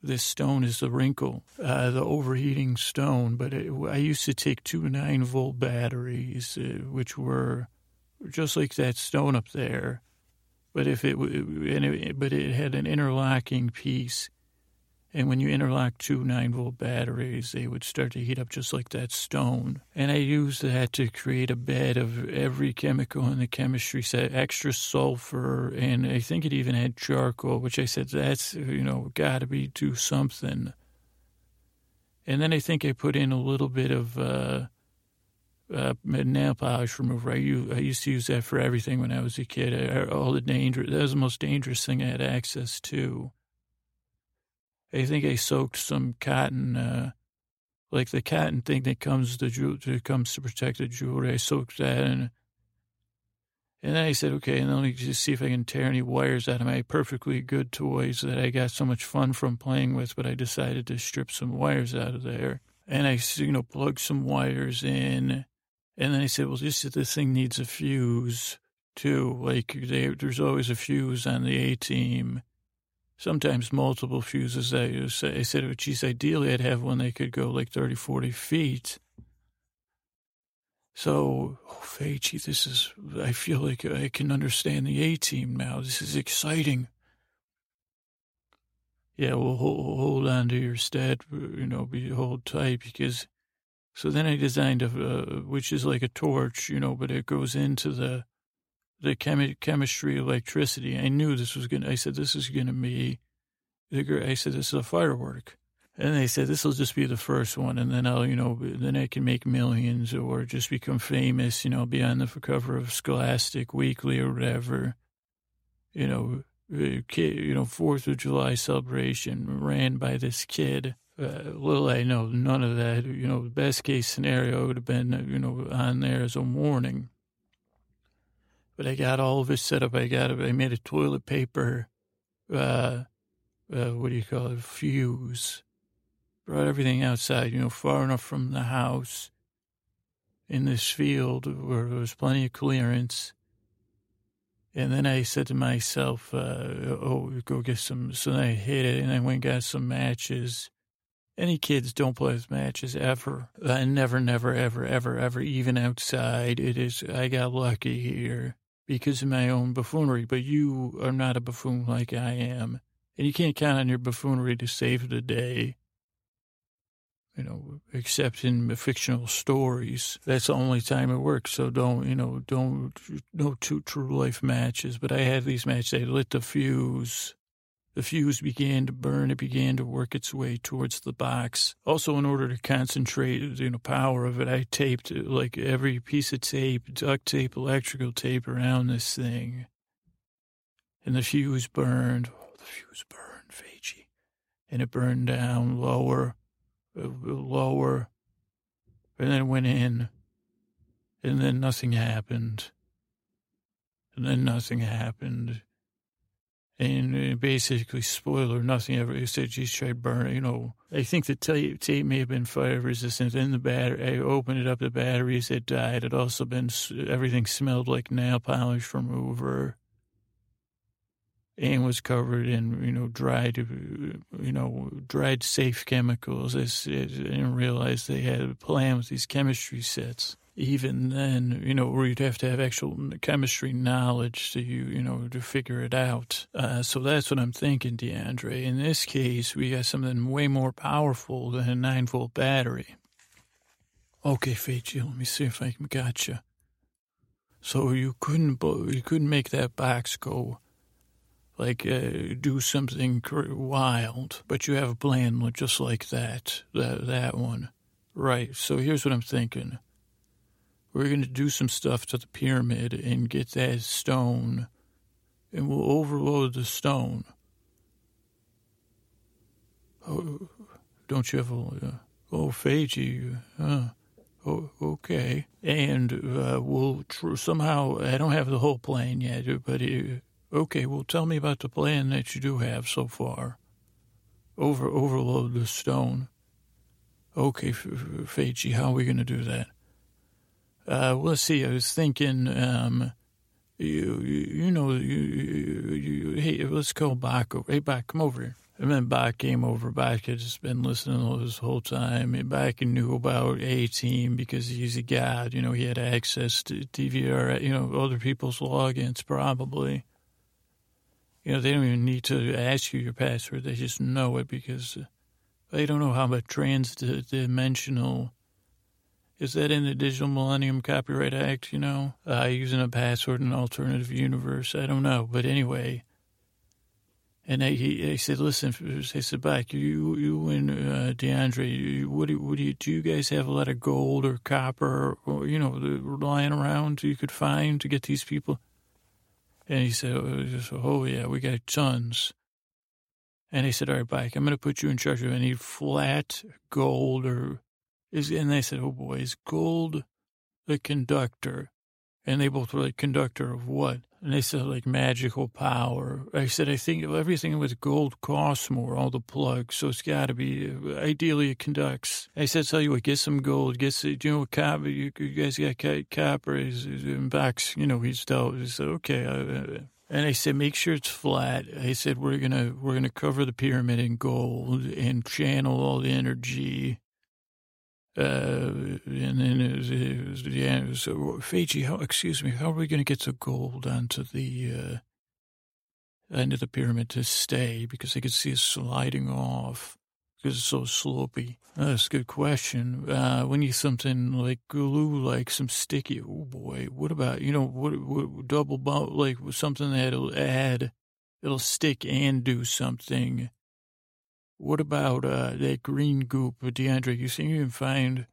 this stone is the wrinkle, uh, the overheating stone. But it, I used to take two nine volt batteries, uh, which were just like that stone up there. But if it, it, but it had an interlocking piece and when you interlock two nine volt batteries, they would start to heat up just like that stone. And I used that to create a bed of every chemical in the chemistry set, extra sulfur, and I think it even had charcoal, which I said, that's, you know, got to be do something. And then I think I put in a little bit of, uh, uh, nail polish remover. I used, I used to use that for everything when I was a kid. I, all the danger, that was the most dangerous thing I had access to. I think I soaked some cotton, uh, like the cotton thing that comes to that comes to protect the jewelry. I soaked that in and then I said, okay, and let me just see if I can tear any wires out of my perfectly good toys that I got so much fun from playing with, but I decided to strip some wires out of there. And I, you know, plugged some wires in. And then I said, well, just this thing needs a fuse too. Like they, there's always a fuse on the A team. Sometimes multiple fuses. I, I said, oh, geez, ideally I'd have one that could go like 30, 40 feet. So, oh, this is, I feel like I can understand the A team now. This is exciting. Yeah, well, hold, hold on to your stat, you know, be hold tight because, so then I designed a, uh, which is like a torch, you know, but it goes into the, the chemi- chemistry, electricity. I knew this was going to, I said, this is going to be, the. I said, this is a firework. And they said, this will just be the first one. And then I'll, you know, then I can make millions or just become famous, you know, be on the cover of Scholastic Weekly or whatever. You know, you know, Fourth of July celebration ran by this kid. Uh, little I know, none of that. You know, best case scenario would have been, you know, on there as a warning. But I got all of it set up. I got. I made a toilet paper, uh, uh, what do you call it, fuse brought everything outside, you know, far enough from the house in this field where there was plenty of clearance. And then I said to myself, uh, oh, go get some. So I hit it and I went and got some matches. Any kids don't play with matches ever. I never, never, ever, ever, ever, even outside. It is, I got lucky here because of my own buffoonery, but you are not a buffoon like I am. And you can't count on your buffoonery to save the day you know, except in fictional stories. That's the only time it works. So don't, you know, don't, no two true life matches. But I had these matches. I lit the fuse. The fuse began to burn. It began to work its way towards the box. Also, in order to concentrate, you know, power of it, I taped like every piece of tape, duct tape, electrical tape around this thing. And the fuse burned. Oh, the fuse burned, Fagey. And it burned down lower lower, and then it went in, and then nothing happened, and then nothing happened. And uh, basically, spoiler, nothing ever. He said, geez, tried burning, you know. I think the tape, tape may have been fire resistant. Then the battery, I opened it up, the batteries had died. It also been, everything smelled like nail polish remover and was covered in, you know, dried, you know, dried safe chemicals. I, didn't realize they had a plan with these chemistry sets. Even then, you know, where you'd have to have actual chemistry knowledge to you, you know, to figure it out. Uh, so that's what I'm thinking, DeAndre. In this case, we got something way more powerful than a nine volt battery. Okay, Fagey, let me see if I got you. So you couldn't, you couldn't make that box go like uh, do something wild, but you have a plan just like that, that, that one. Right. So here's what I'm thinking. We're going to do some stuff to the pyramid and get that stone, and we'll overload the stone. Oh, don't you have a, uh, oh, Fagey, uh, oh, okay. And uh, we'll tr- somehow, I don't have the whole plan yet, but it, Okay, well, tell me about the plan that you do have so far. Over overload the stone. Okay, Fagey, how are we going to do that? Uh, let's see. I was thinking, um, you, you, you know, you, you, you, hey, let's call Bach over. Hey, Bach, come over here. And then Bach came over. Bach had just been listening this whole time. And Bach knew about A-Team because he's a god. You know, he had access to DVR, you know, other people's logins probably. You know, they don't even need to ask you your password. They just know it because they don't know how much trans-dimensional is that in the Digital Millennium Copyright Act, you know? Uh, using a password in an alternative universe. I don't know. But anyway, And I, he, I said, listen, I said, Bach, you, you and uh, DeAndre, you, what, do, what do you, do you guys have a lot of gold or copper or, you know, lying around you could find to get these people? And he said, oh, oh yeah, we got tons. And he said, all right, Bike, I'm going to put you in charge of any flat gold or is, and they said, oh boy, is gold the conductor? And they both were like, conductor of what? And they said, like, magical power. I said, I think everything with gold costs more, all the plugs. So it's got to be, ideally, it conducts. I said, tell you what, get some gold. Get some, you know, copper. You, you guys got copper is in box. You know, he's told, he said, okay. And I said, make sure it's flat. I said, we're going to, we're going to cover the pyramid in gold and channel all the energy and then yeah, so Fiji, how, excuse me, how are we going to get the gold onto the uh, end of the pyramid to stay? Because I could see it sliding off because it's so slopey. That's a good question. Uh, we need something like glue, like some sticky. Oh boy, what about you know what, what double bump, like something that'll add, it'll stick and do something what about uh, that green goop, DeAndre? You think you can find?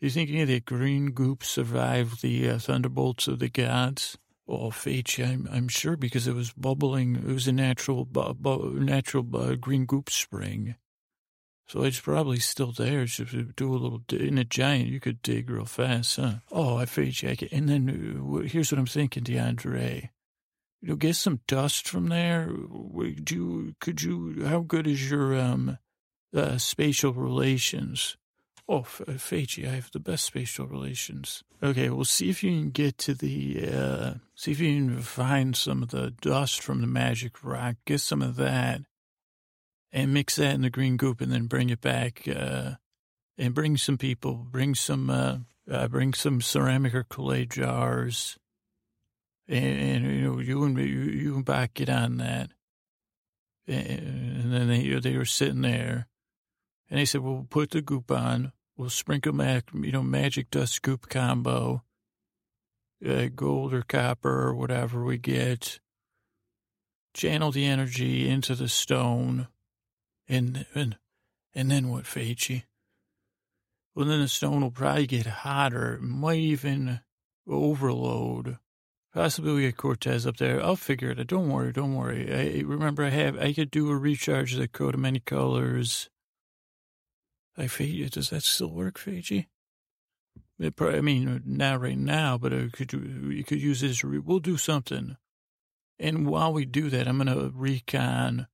You think any of that green goop survived the uh, thunderbolts of the gods? Oh, fate, I'm, I'm sure because it was bubbling. It was a natural, bu- bu- natural uh, green goop spring. So it's probably still there. Just do a little in a giant. You could dig real fast, huh? Oh, I fate jacket. And then uh, here's what I'm thinking, DeAndre you know, get some dust from there. Would you, could you, how good is your, um, uh, spatial relations? Oh, uh, Fagey, I have the best spatial relations. Okay, we'll see if you can get to the, uh, see if you can find some of the dust from the magic rock, get some of that, and mix that in the green goop, and then bring it back, uh, and bring some people, bring some, uh, uh bring some ceramic or clay jars, and, and you know, you and you, you and Bach get on that. And, then they, they were sitting there, and they said, "Well, we'll put the goop on. We'll sprinkle, mac, you know, magic dust goop combo, uh, gold or copper or whatever we get. Channel the energy into the stone, and and and then what, Fagey? Well, then the stone will probably get hotter. It might even overload." Possibly we get Cortez up there. I'll figure it out. Don't worry. Don't worry. I remember I have, I could do a recharge of the coat of many colors. I does that still work? It probably, I mean, not right now, but I could, you could use this. We'll do something. And while we do that, I'm going to recon.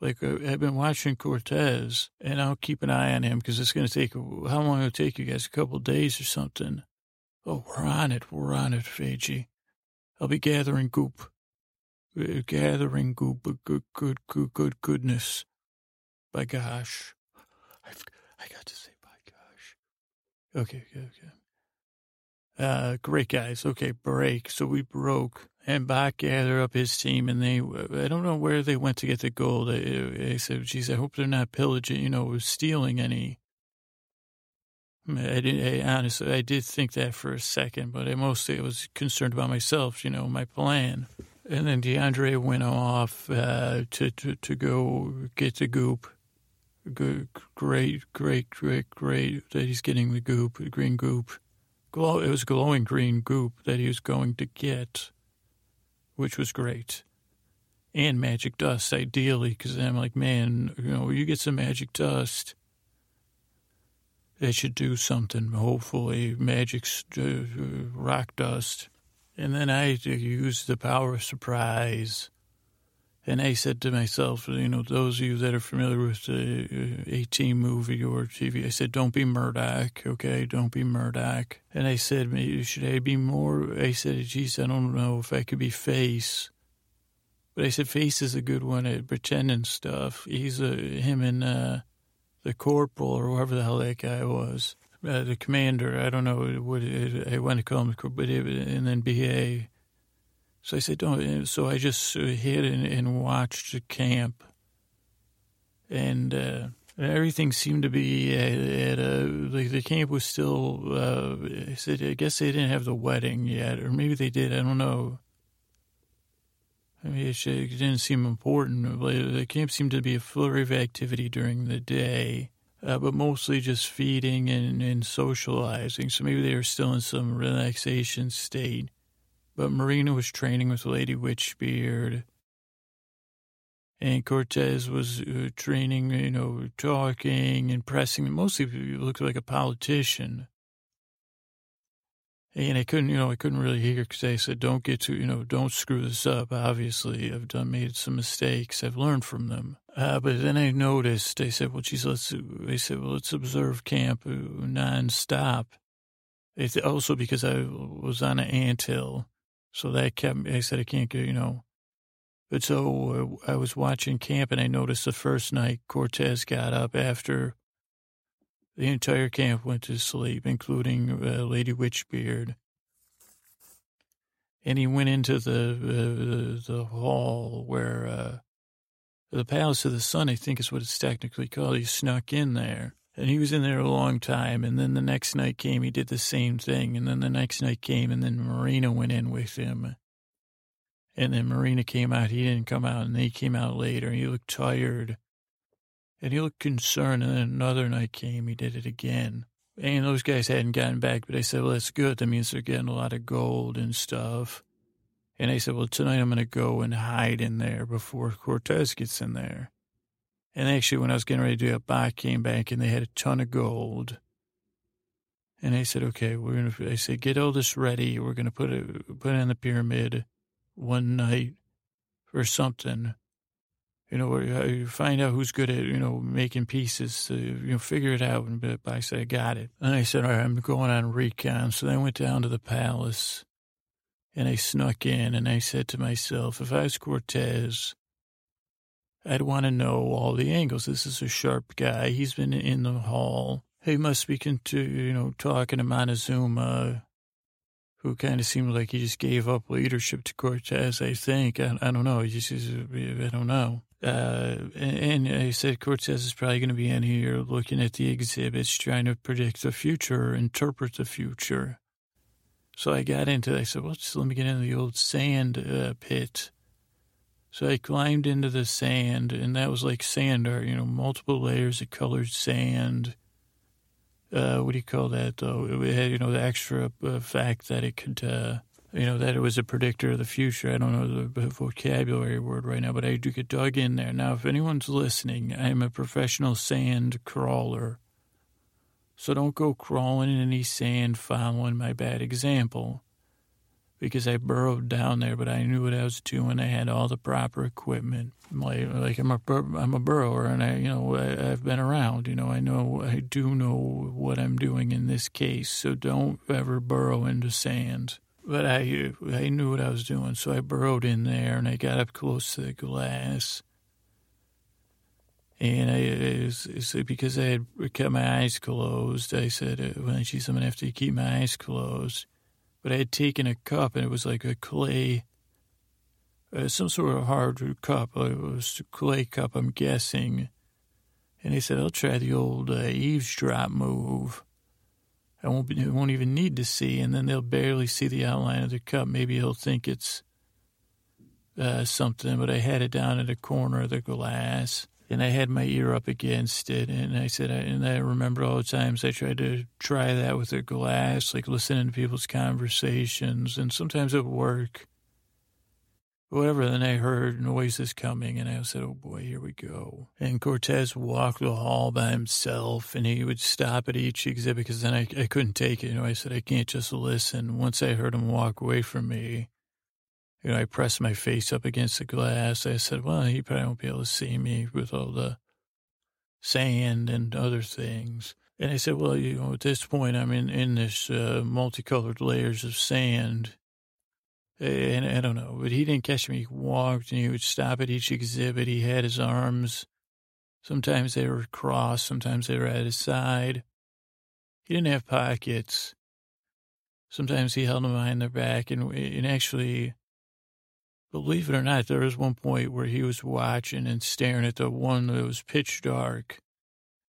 Like, uh, I've been watching Cortez, and I'll keep an eye on him because it's going to take, how long will it take you guys? A couple days or something. Oh, we're on it. We're on it, Fiji. I'll be gathering goop. Uh, gathering goop, good, good, good, good goodness. By gosh. I've, I got to say by gosh. Okay, okay, okay. Uh, great guys. Okay, break. So we broke. And Bach gathered up his team, and they, I don't know where they went to get the gold. I said, geez, I hope they're not pillaging, you know, stealing any I did. I, honestly, I did think that for a second, but I mostly was concerned about myself. You know, my plan. And then DeAndre went off uh, to, to to go get the goop. Good, great, great, great, great that he's getting the goop, the green goop. Glow, it was glowing green goop that he was going to get, which was great. And magic dust, ideally, because I'm like, man, you know, you get some magic dust they should do something, hopefully, magic uh, rock dust. And then I used the power of surprise. And I said to myself, you know, those of you that are familiar with the uh, A-Team movie or TV, I said, don't be Murdock, okay? Don't be Murdock. And I said, should I be more? I said, geez, I don't know if I could be Face. But I said, Face is a good one at pretending stuff. He's a, him and, uh, the corporal or whoever the hell that guy was, uh, the commander. I don't know what it, I to call him, but it, and then BA. So I said, don't. So I just hid and, and watched the camp, and uh, everything seemed to be at, at like the camp was still. Uh, I said, I guess they didn't have the wedding yet, or maybe they did. I don't know. I mean, it, didn't seem important. The camp seemed to be a flurry of activity during the day, uh, but mostly just feeding and, and socializing. So maybe they were still in some relaxation state. But Marina was training with Lady Witchbeard. And Cortez was uh, training, you know, talking and pressing. Mostly looked like a politician. And I couldn't, you know, I couldn't really hear because I said, don't get too, you know, don't screw this up. Obviously, I've done, made some mistakes. I've learned from them. Uh, but then I noticed, I said, well, geez, let's, they said, well, let's observe camp nonstop. It's also because I was on an anthill. So that kept me. I said, I can't get, you know. But so uh, I was watching camp and I noticed the first night Cortez got up after the entire camp went to sleep, including uh, Lady Witchbeard. And he went into the uh, the hall where uh, the Palace of the Sun, I think is what it's technically called. He snuck in there. And he was in there a long time. And then the next night came, he did the same thing. And then the next night came, and then Marina went in with him. And then Marina came out. He didn't come out, and he came out later. And he looked tired. And he looked concerned. And then another night came. He did it again. And those guys hadn't gotten back, but I said, well, that's good. That means they're getting a lot of gold and stuff. And I said, well, tonight I'm going to go and hide in there before Cortez gets in there. And actually, when I was getting ready to do it, Bach came back and they had a ton of gold. And I said, okay, we're going to, I said, get all this ready. We're going to put it, put it in the pyramid one night or something you know, uh, you find out who's good at, you know, making pieces, to, you know, figure it out. And I said, I got it. And I said, all right, I'm going on recon. So I went down to the palace and I snuck in and I said to myself, if I was Cortez, I'd want to know all the angles. This is a sharp guy. He's been in the hall. He must be, into, you know, talking to Montezuma, who kind of seemed like he just gave up leadership to Cortez, I think. I, I don't know. He just, I don't know. Uh, and, I said Cortez is probably going to be in here looking at the exhibits, trying to predict the future, interpret the future. So I got into. I said, well, just let me get into the old sand uh, pit. So I climbed into the sand, and that was like sand art, you know, multiple layers of colored sand. Uh, what do you call that, though? It had, you know, the extra uh, fact that it could uh, you know, that it was a predictor of the future. I don't know the vocabulary word right now, but I do get dug in there. Now, if anyone's listening, I'm a professional sand crawler. So don't go crawling in any sand following my bad example. Because I burrowed down there, but I knew what I was doing. I had all the proper equipment. Like, like I'm a I'm a burrower, and I you know I, I've been around. You know I know I do know what I'm doing in this case. So don't ever burrow into sand. But I, I knew what I was doing, so I burrowed in there and I got up close to the glass. And I, because I had kept my eyes closed, I said, well, she's going to have to keep my eyes closed. But I had taken a cup, and it was like a clay, uh, some sort of hard cup. It was a clay cup, I'm guessing. And he said, I'll try the old uh, eavesdrop move. I won't, be, won't even need to see, and then they'll barely see the outline of the cup. Maybe he'll think it's uh, something, but I had it down at the corner of the glass, and I had my ear up against it, and I said, I, and I remember all the times I tried to try that with the glass, like listening to people's conversations, and sometimes it would work whatever. Then I heard noises coming, and I said, "Oh boy, here we go." And Cortez walked the hall by himself, and he would stop at each exhibit because then I, I couldn't take it. You know, I said, "I can't just listen." Once I heard him walk away from me, you know, I pressed my face up against the glass. I said, "Well, he probably won't be able to see me with all the sand and other things." And I said, "Well, you know, at this point, I'm in in this uh, multicolored layers of sand." Eh, and I don't know, but he didn't catch me. He walked and he would stop at each exhibit. He had his arms. Sometimes they were crossed, sometimes they were at his side. He didn't have pockets. Sometimes he held them behind their back, and, and actually, believe it or not, there was one point where he was watching and staring at the one that was pitch dark,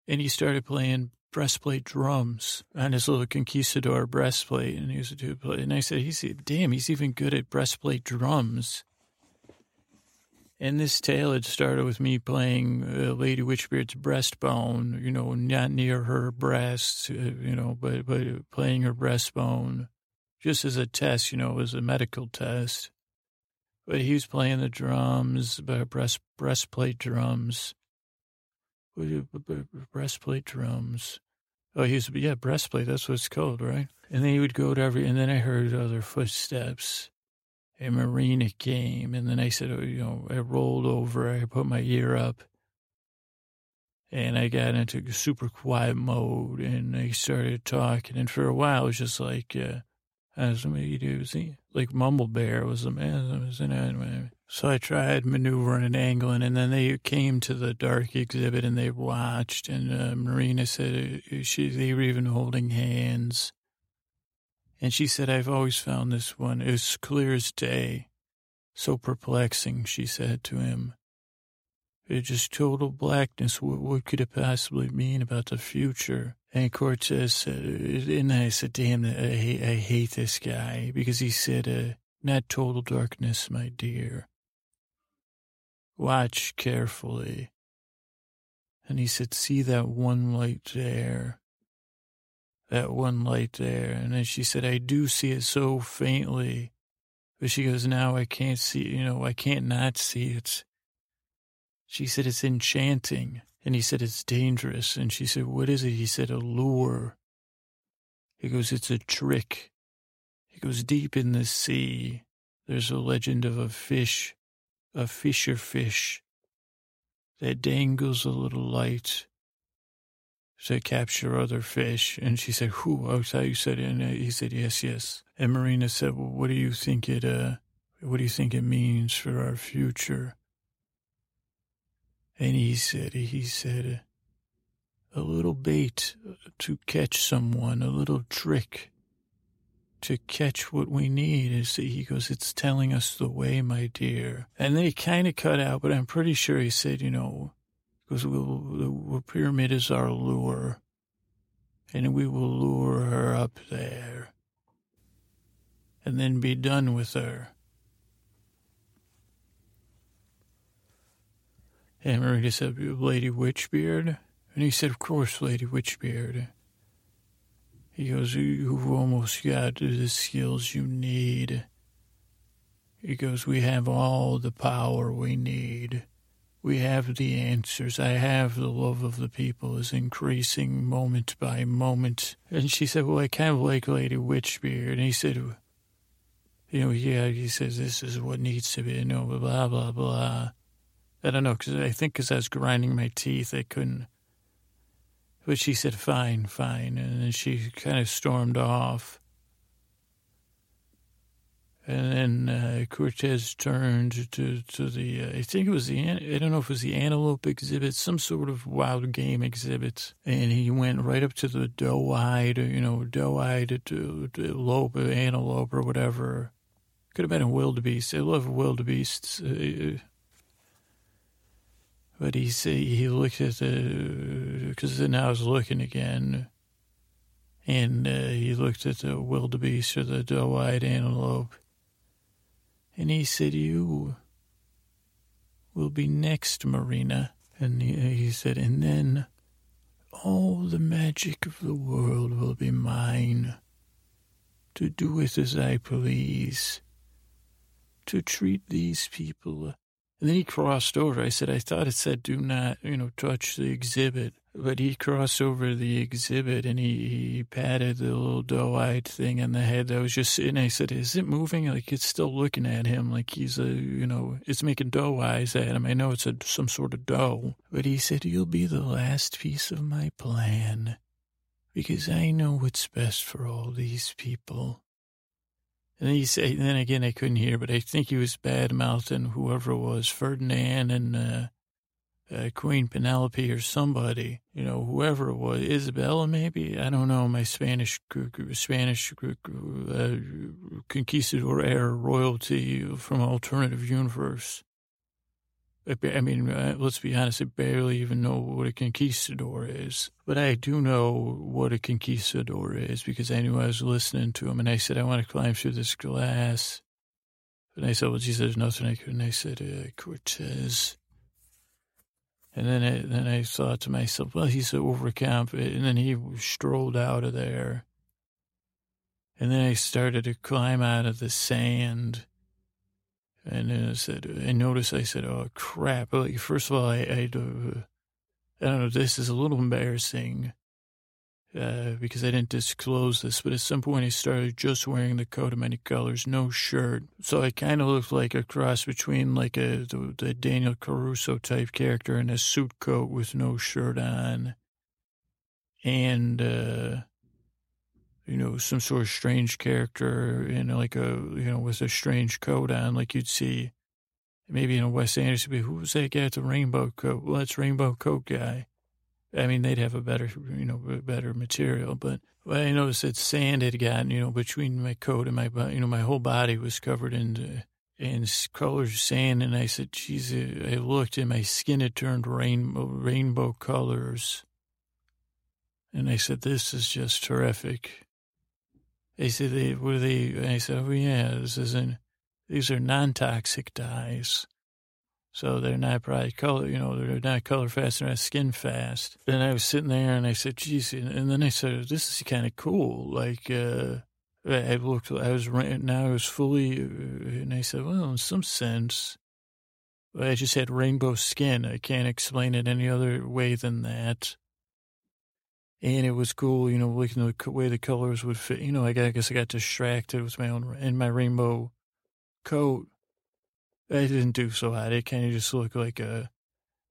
and he started playing breastplate drums on his little conquistador breastplate, and he was a dude play. And I said, "He's damn, he's even good at breastplate drums." And this tale had started with me playing uh, Lady Witchbeard's breastbone, you know, not near her breasts, uh, you know, but, but playing her breastbone just as a test, you know, as a medical test. But he was playing the drums, breast, breastplate drums. Breastplate drums. Oh, he's, yeah, breastplate, that's what it's called, right? And then he would go to every, and then I heard other footsteps A Marina came, and then I said, oh, you know, I rolled over, I put my ear up, and I got into super quiet mode, and I started talking, and for a while it was just like, uh, as me do, you see, like Mumble Bear was the man, was So I tried maneuvering and angling, and then they came to the dark exhibit and they watched, and uh, Marina said uh, she they were even holding hands. And she said, I've always found this one as clear as day. So perplexing, she said to him. It's just total blackness. What, what could it possibly mean about the future? And Cortez said, and I said, damn, I I hate this guy because he said, uh, not total darkness, my dear. Watch carefully. And he said, see that one light there that one light there. And then she said, I do see it so faintly. But she goes, now I can't see, you know, I can't not see it. She said, it's enchanting. And he said, it's dangerous. And she said, what is it? He said, a lure. He goes, it's a trick. He goes, deep in the sea, there's a legend of a fish, a fisher fish that dangles a little light to capture other fish. And she said, who? I thought you said. And he said, yes, yes. And Marina said, well, what do you think it, uh, what do you think it means for our future? And he said, he said, a little bait to catch someone, a little trick to catch what we need. Is that he goes, it's telling us the way, my dear. And then he kind of cut out, but I'm pretty sure he said, you know, because we'll, the pyramid is our lure, and we will lure her up there, and then be done with her. And Marina said, Lady Witchbeard? And he said, Of course, Lady Witchbeard. He goes, You've almost got the skills you need. He goes, We have all the power we need. We have the answers. I have the love of the people is increasing moment by moment. And she said, well, I kind of like Lady Witchbeard. And he said, you know, yeah, he says, this is what needs to be, you know, blah, blah, blah. I don't know, because I think because I was grinding my teeth, I couldn't. But she said, fine, fine. And then she kind of stormed off. And then uh, Cortez turned to, to the, uh, I think it was the, I don't know if it was the antelope exhibit, some sort of wild game exhibit. And he went right up to the doe-eyed, you know, doe-eyed to lope, antelope or whatever. Could have been a wildebeest. I love wildebeests. Uh, but he said he looked at the, because then I was looking again. And uh, he looked at the wildebeest or the doe-eyed antelope and he said, You will be next, Marina. And he, he said, And then all the magic of the world will be mine to do with as I please, to treat these people. And then he crossed over. I said, I thought it said, do not, you know, touch the exhibit. But he crossed over the exhibit and he, he patted the little doe-eyed thing on the head that was just sitting. I said, is it moving? Like it's still looking at him like he's a, you know, it's making doe eyes at him. I know it's a, some sort of doe. But he said, you'll be the last piece of my plan because I know what's best for all these people. And then he said, then again, I couldn't hear, but I think he was bad mouthing whoever it was, Ferdinand and, uh, uh, Queen Penelope or somebody, you know, whoever it was, Isabella maybe. I don't know. My Spanish Spanish uh, conquistador era royalty from alternative universe. I mean, uh, let's be honest, I barely even know what a conquistador is. But I do know what a conquistador is because I knew I was listening to him and I said, I want to climb through this glass And I said, well, said, there's nothing I could. And I said, uh, Cortez. And then I, then I thought to myself, well, he's overconfident. And then he strolled out of there. And then I started to climb out of the sand. And then I said, I noticed, I said, oh, crap. Like, first of all, I, I, I don't know, this is a little embarrassing uh, because I didn't disclose this, but at some point I started just wearing the coat of many colors, no shirt. So I kind of looked like a cross between like a the, the Daniel Caruso type character in a suit coat with no shirt on, and uh, you know some sort of strange character in like a you know with a strange coat on, like you'd see maybe in a Wes Anderson. Who was that guy with the rainbow coat? Well, that's Rainbow Coat guy. I mean, they'd have a better, you know, better material. But I noticed that sand had gotten, you know, between my coat and my, you know, my whole body was covered in, in colors sand. And I said, geez, I looked and my skin had turned rainbow, rainbow colors. And I said, this is just terrific. They said, they, were they, I said, oh yeah, this isn't, these are non-toxic dyes. So they're not bright color, you know, they're not color fast, they're not skin fast. And I was sitting there and I said, geez, and then I said, this is kind of cool. Like, uh, I looked, I was, now I was fully, uh, and I said, well, in some sense, I just had rainbow skin. I can't explain it any other way than that. And it was cool, you know, looking at the way the colors would fit. You know, I guess I got distracted with my own, in my rainbow coat. I didn't do so hot. It kind of just looked like a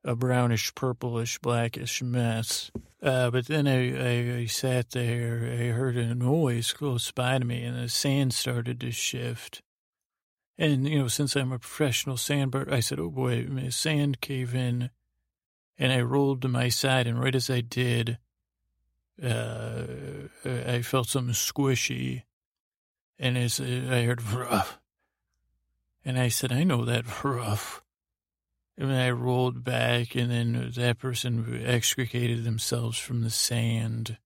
a brownish, purplish, blackish mess. Uh, but then I, I, I, sat there. I heard a noise close by to me, and the sand started to shift. And you know, since I'm a professional sandbird, I said, "Oh boy, my sand cave in," and I rolled to my side. And right as I did, uh, I felt something squishy, and as I heard, rough and I said, I know that rough. And I rolled back, and then that person extricated themselves from the sand.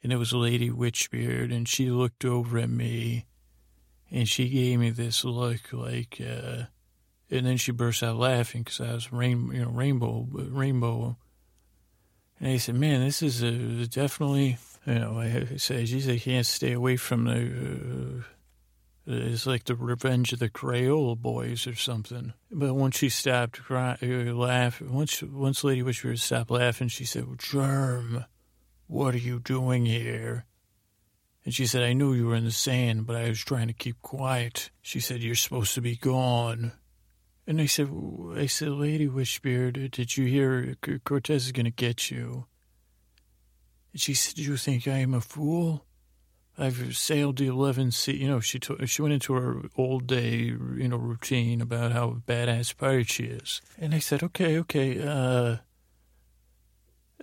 And it was Lady Witchbeard, and she looked over at me, and she gave me this look like, uh, and then she burst out laughing because I was rain, you know, rainbow, rainbow. And I said, "Man, this is a, definitely, you know." I said, "Geez, I can't stay away from the uh, it's like the Revenge of the Crayola Boys or something. But once she stopped crying, uh, laughing, once once Lady Witchbeard stopped laughing, she said, "Germ, what are you doing here?" And she said, "I knew you were in the sand, but I was trying to keep quiet." She said, "You're supposed to be gone." And I said, "I said, Lady Witchbeard, did you hear Cortez is going to get you?" And she said, "Do you think I am a fool?" I've sailed the 11 sea. You know, she took, she went into her old day, you know, routine about how badass pirate she is. And I said, okay, okay. Uh,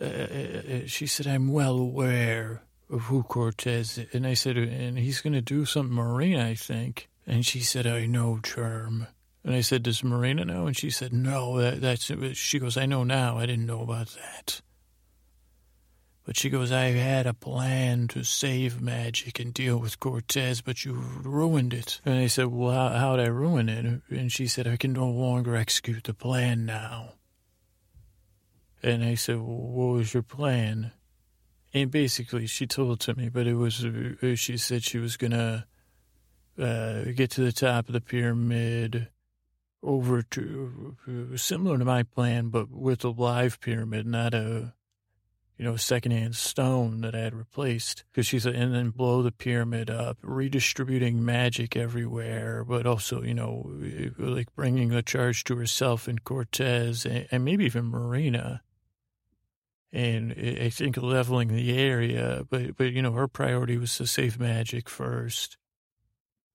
uh, uh she said, I'm well aware of who Cortez is. And I said, and he's going to do something marine, I think. And she said, I know, Germ. And I said, does Marina know? And she said, no, that, that's, she goes, I know now. I didn't know about that. But she goes, I had a plan to save magic and deal with Cortez, but you ruined it. And I said, Well, how, how'd I ruin it? And she said, I can no longer execute the plan now. And I said, well, What was your plan? And basically, she told it to me, but it was, uh, she said she was going to uh, get to the top of the pyramid over to, uh, similar to my plan, but with a live pyramid, not a you know, secondhand stone that I had replaced because she's, and then blow the pyramid up, redistributing magic everywhere, but also, you know, like bringing the charge to herself and Cortez and, and maybe even Marina. And I think leveling the area, but, but, you know, her priority was to save magic first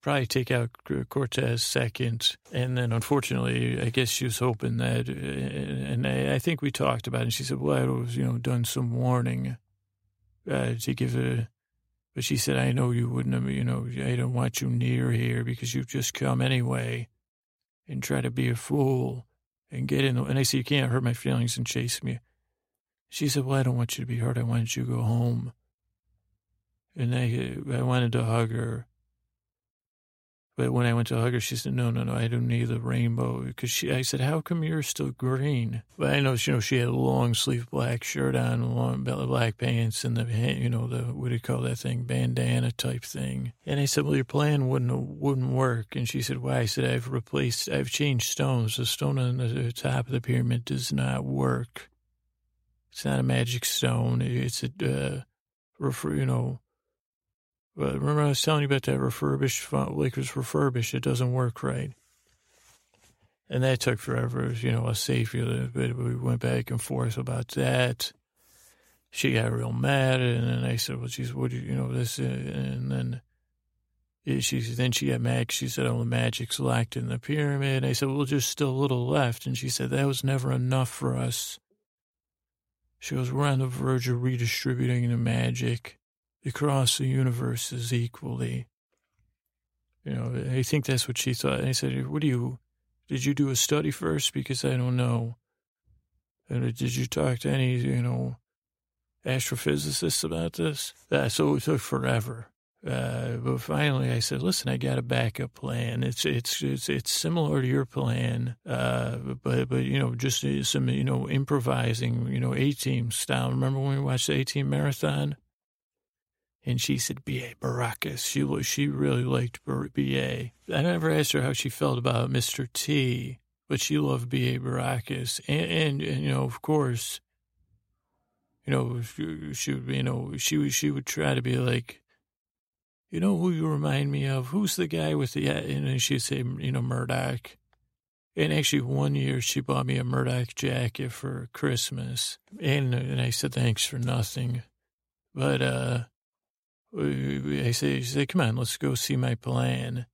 probably take out Cortez second. And then unfortunately, I guess she was hoping that, uh, and I, think we talked about it. And she said, well, I was, you know, done some warning uh, to give a, but she said, I know you wouldn't have, you know, I don't want you near here because you've just come anyway and try to be a fool and get in. The, and I said, you can't hurt my feelings and chase me. She said, well, I don't want you to be hurt. I wanted you to go home. And I, I wanted to hug her But when I went to hug her, she said, "No, no, no, I don't need the rainbow." Because she, I said, "How come you're still green?" But I know, you know, she had a long sleeve black shirt on, long black pants, and the, you know, the what do you call that thing, bandana type thing. And I said, "Well, your plan wouldn't wouldn't work." And she said, "Why?" I said, "I've replaced, I've changed stones. The stone on the top of the pyramid does not work. It's not a magic stone. It's a, uh, refer, you know." But remember I was telling you about that refurbished, Lakers refurbished, it doesn't work right. And that took forever, you know, a safe, but we went back and forth about that. She got real mad, and then I said, well, geez, what do you, you know, this, uh, and then she, then she got mad. She said, oh, the magic's locked in the pyramid. I said, well, just still a little left. And she said, that was never enough for us. She goes, we're on the verge of redistributing the magic across the universe is equally. You know, I think that's what she thought. And I said, what do you, did you do a study first? Because I don't know. And did you talk to any, you know, astrophysicists about this? Uh, so it took forever. Uh, but finally, I said, "Listen, I got a backup plan. It's it's it's it's similar to your plan, uh, but but you know, just some you know improvising, you know, A-Team style. Remember when we watched the A-Team marathon? And she said, B.A. Baracus. She, was, she really liked B.A. I never asked her how she felt about Mr. T, but she loved B.A. Baracus. And, and, and, you know, of course, you know, she, she would, you know, she, she would try to be like, you know who you remind me of? Who's the guy with the, and then she'd say, you know, Murdock. And actually, one year she bought me a Murdock jacket for Christmas. And, and I said, thanks for nothing. But, uh, I say, said, come on, let's go see my plan.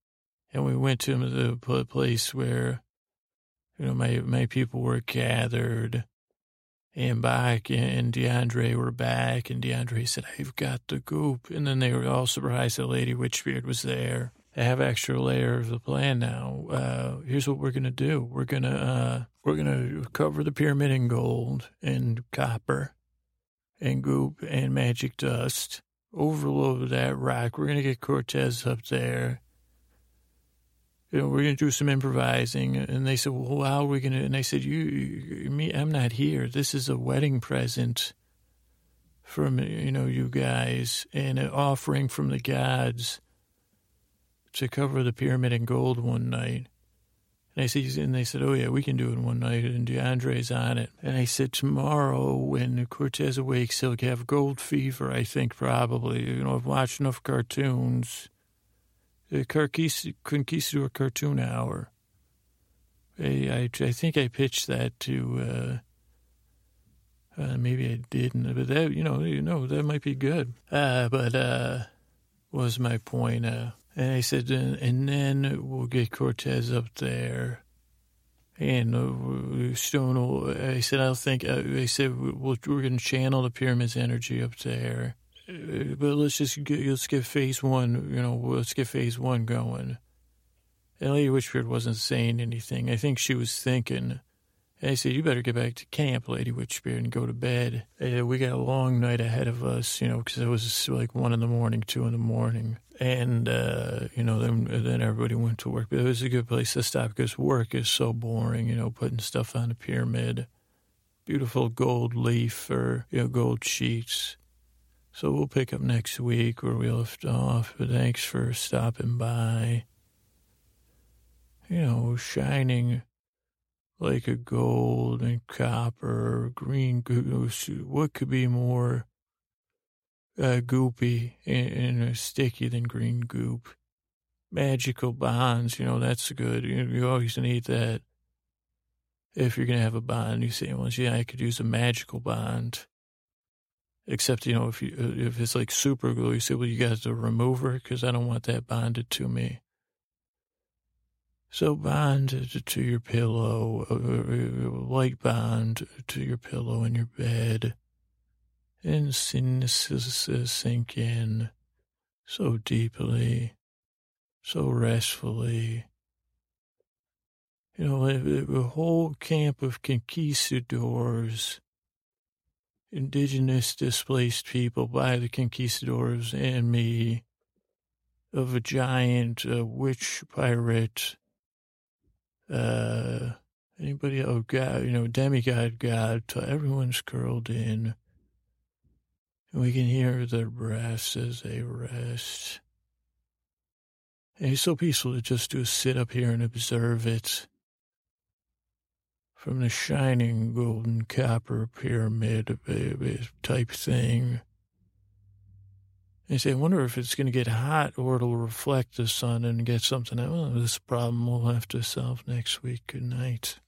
And we went to the place where, you know, my, my people were gathered and Bach and DeAndre were Bach and DeAndre said, I've got the goop. And then they were all surprised that Lady Witchbeard was there. I have extra layer of the plan now. Uh, here's what we're going to do. We're to, uh, we're to cover the pyramid in gold and copper and goop and magic dust overload that rock. We're going to get Cortez up there. You know, we're going to do some improvising. And they said, well, how are we going to? And I said, you, you, me, I'm not here. This is a wedding present from, you know, you guys and an offering from the gods to cover the pyramid in gold one night. And I said, and they said, oh yeah, we can do it one night. And DeAndre's on it. And I said, tomorrow when Cortez awakes, he'll have gold fever. I think probably. You know, I've watched enough cartoons. The Conquistador Cartoon Hour. I, I, I think I pitched that to. Uh, uh, maybe I didn't, but that you know, you know, that might be good. Uh, but uh, was my point? Uh, and I said, and, and then we'll get Cortez up there. And uh, Stone, will, I said, I think, uh, I said, we're going to channel the pyramid's energy up there. Uh, but let's just get, let's get phase one, you know, let's get phase one going. Lady Witchbeard wasn't saying anything. I think she was thinking, I said, you better get back to camp, Lady Witchbeard, and go to bed. Uh, we got a long night ahead of us, you know, because it was like one in the morning, two in the morning. And, uh, you know, then, then everybody went to work. But it was a good place to stop because work is so boring, you know, putting stuff on the pyramid. Beautiful gold leaf or, you know, gold sheets. So we'll pick up next week where we left off. But thanks for stopping by. You know, shining like a gold and copper, green goose. What could be more uh, goopy and, and sticky than green goop? Magical bonds, you know, that's good. You, you always need that. If you're going to have a bond, you say, well, yeah, I could use a magical bond. Except, you know, if you if it's like super glue, you say, well, you got the remover because I don't want that bonded to me. So bond to your pillow, uh, uh, light bond to your pillow in your bed, and uh, sink in so deeply, so restfully. You know, a whole camp of conquistadors, indigenous displaced people by the conquistadors and me of a giant uh, witch pirate. Uh, anybody? Oh God, you know, demigod god. Everyone's curled in. And we can hear their breaths as they rest. And it's so peaceful to just do sit up here and observe it from the shining golden copper pyramid baby type thing. I say, I wonder if it's going to get hot or it'll reflect the sun and get something. Out. Well, this problem we'll have to solve next week. Good night.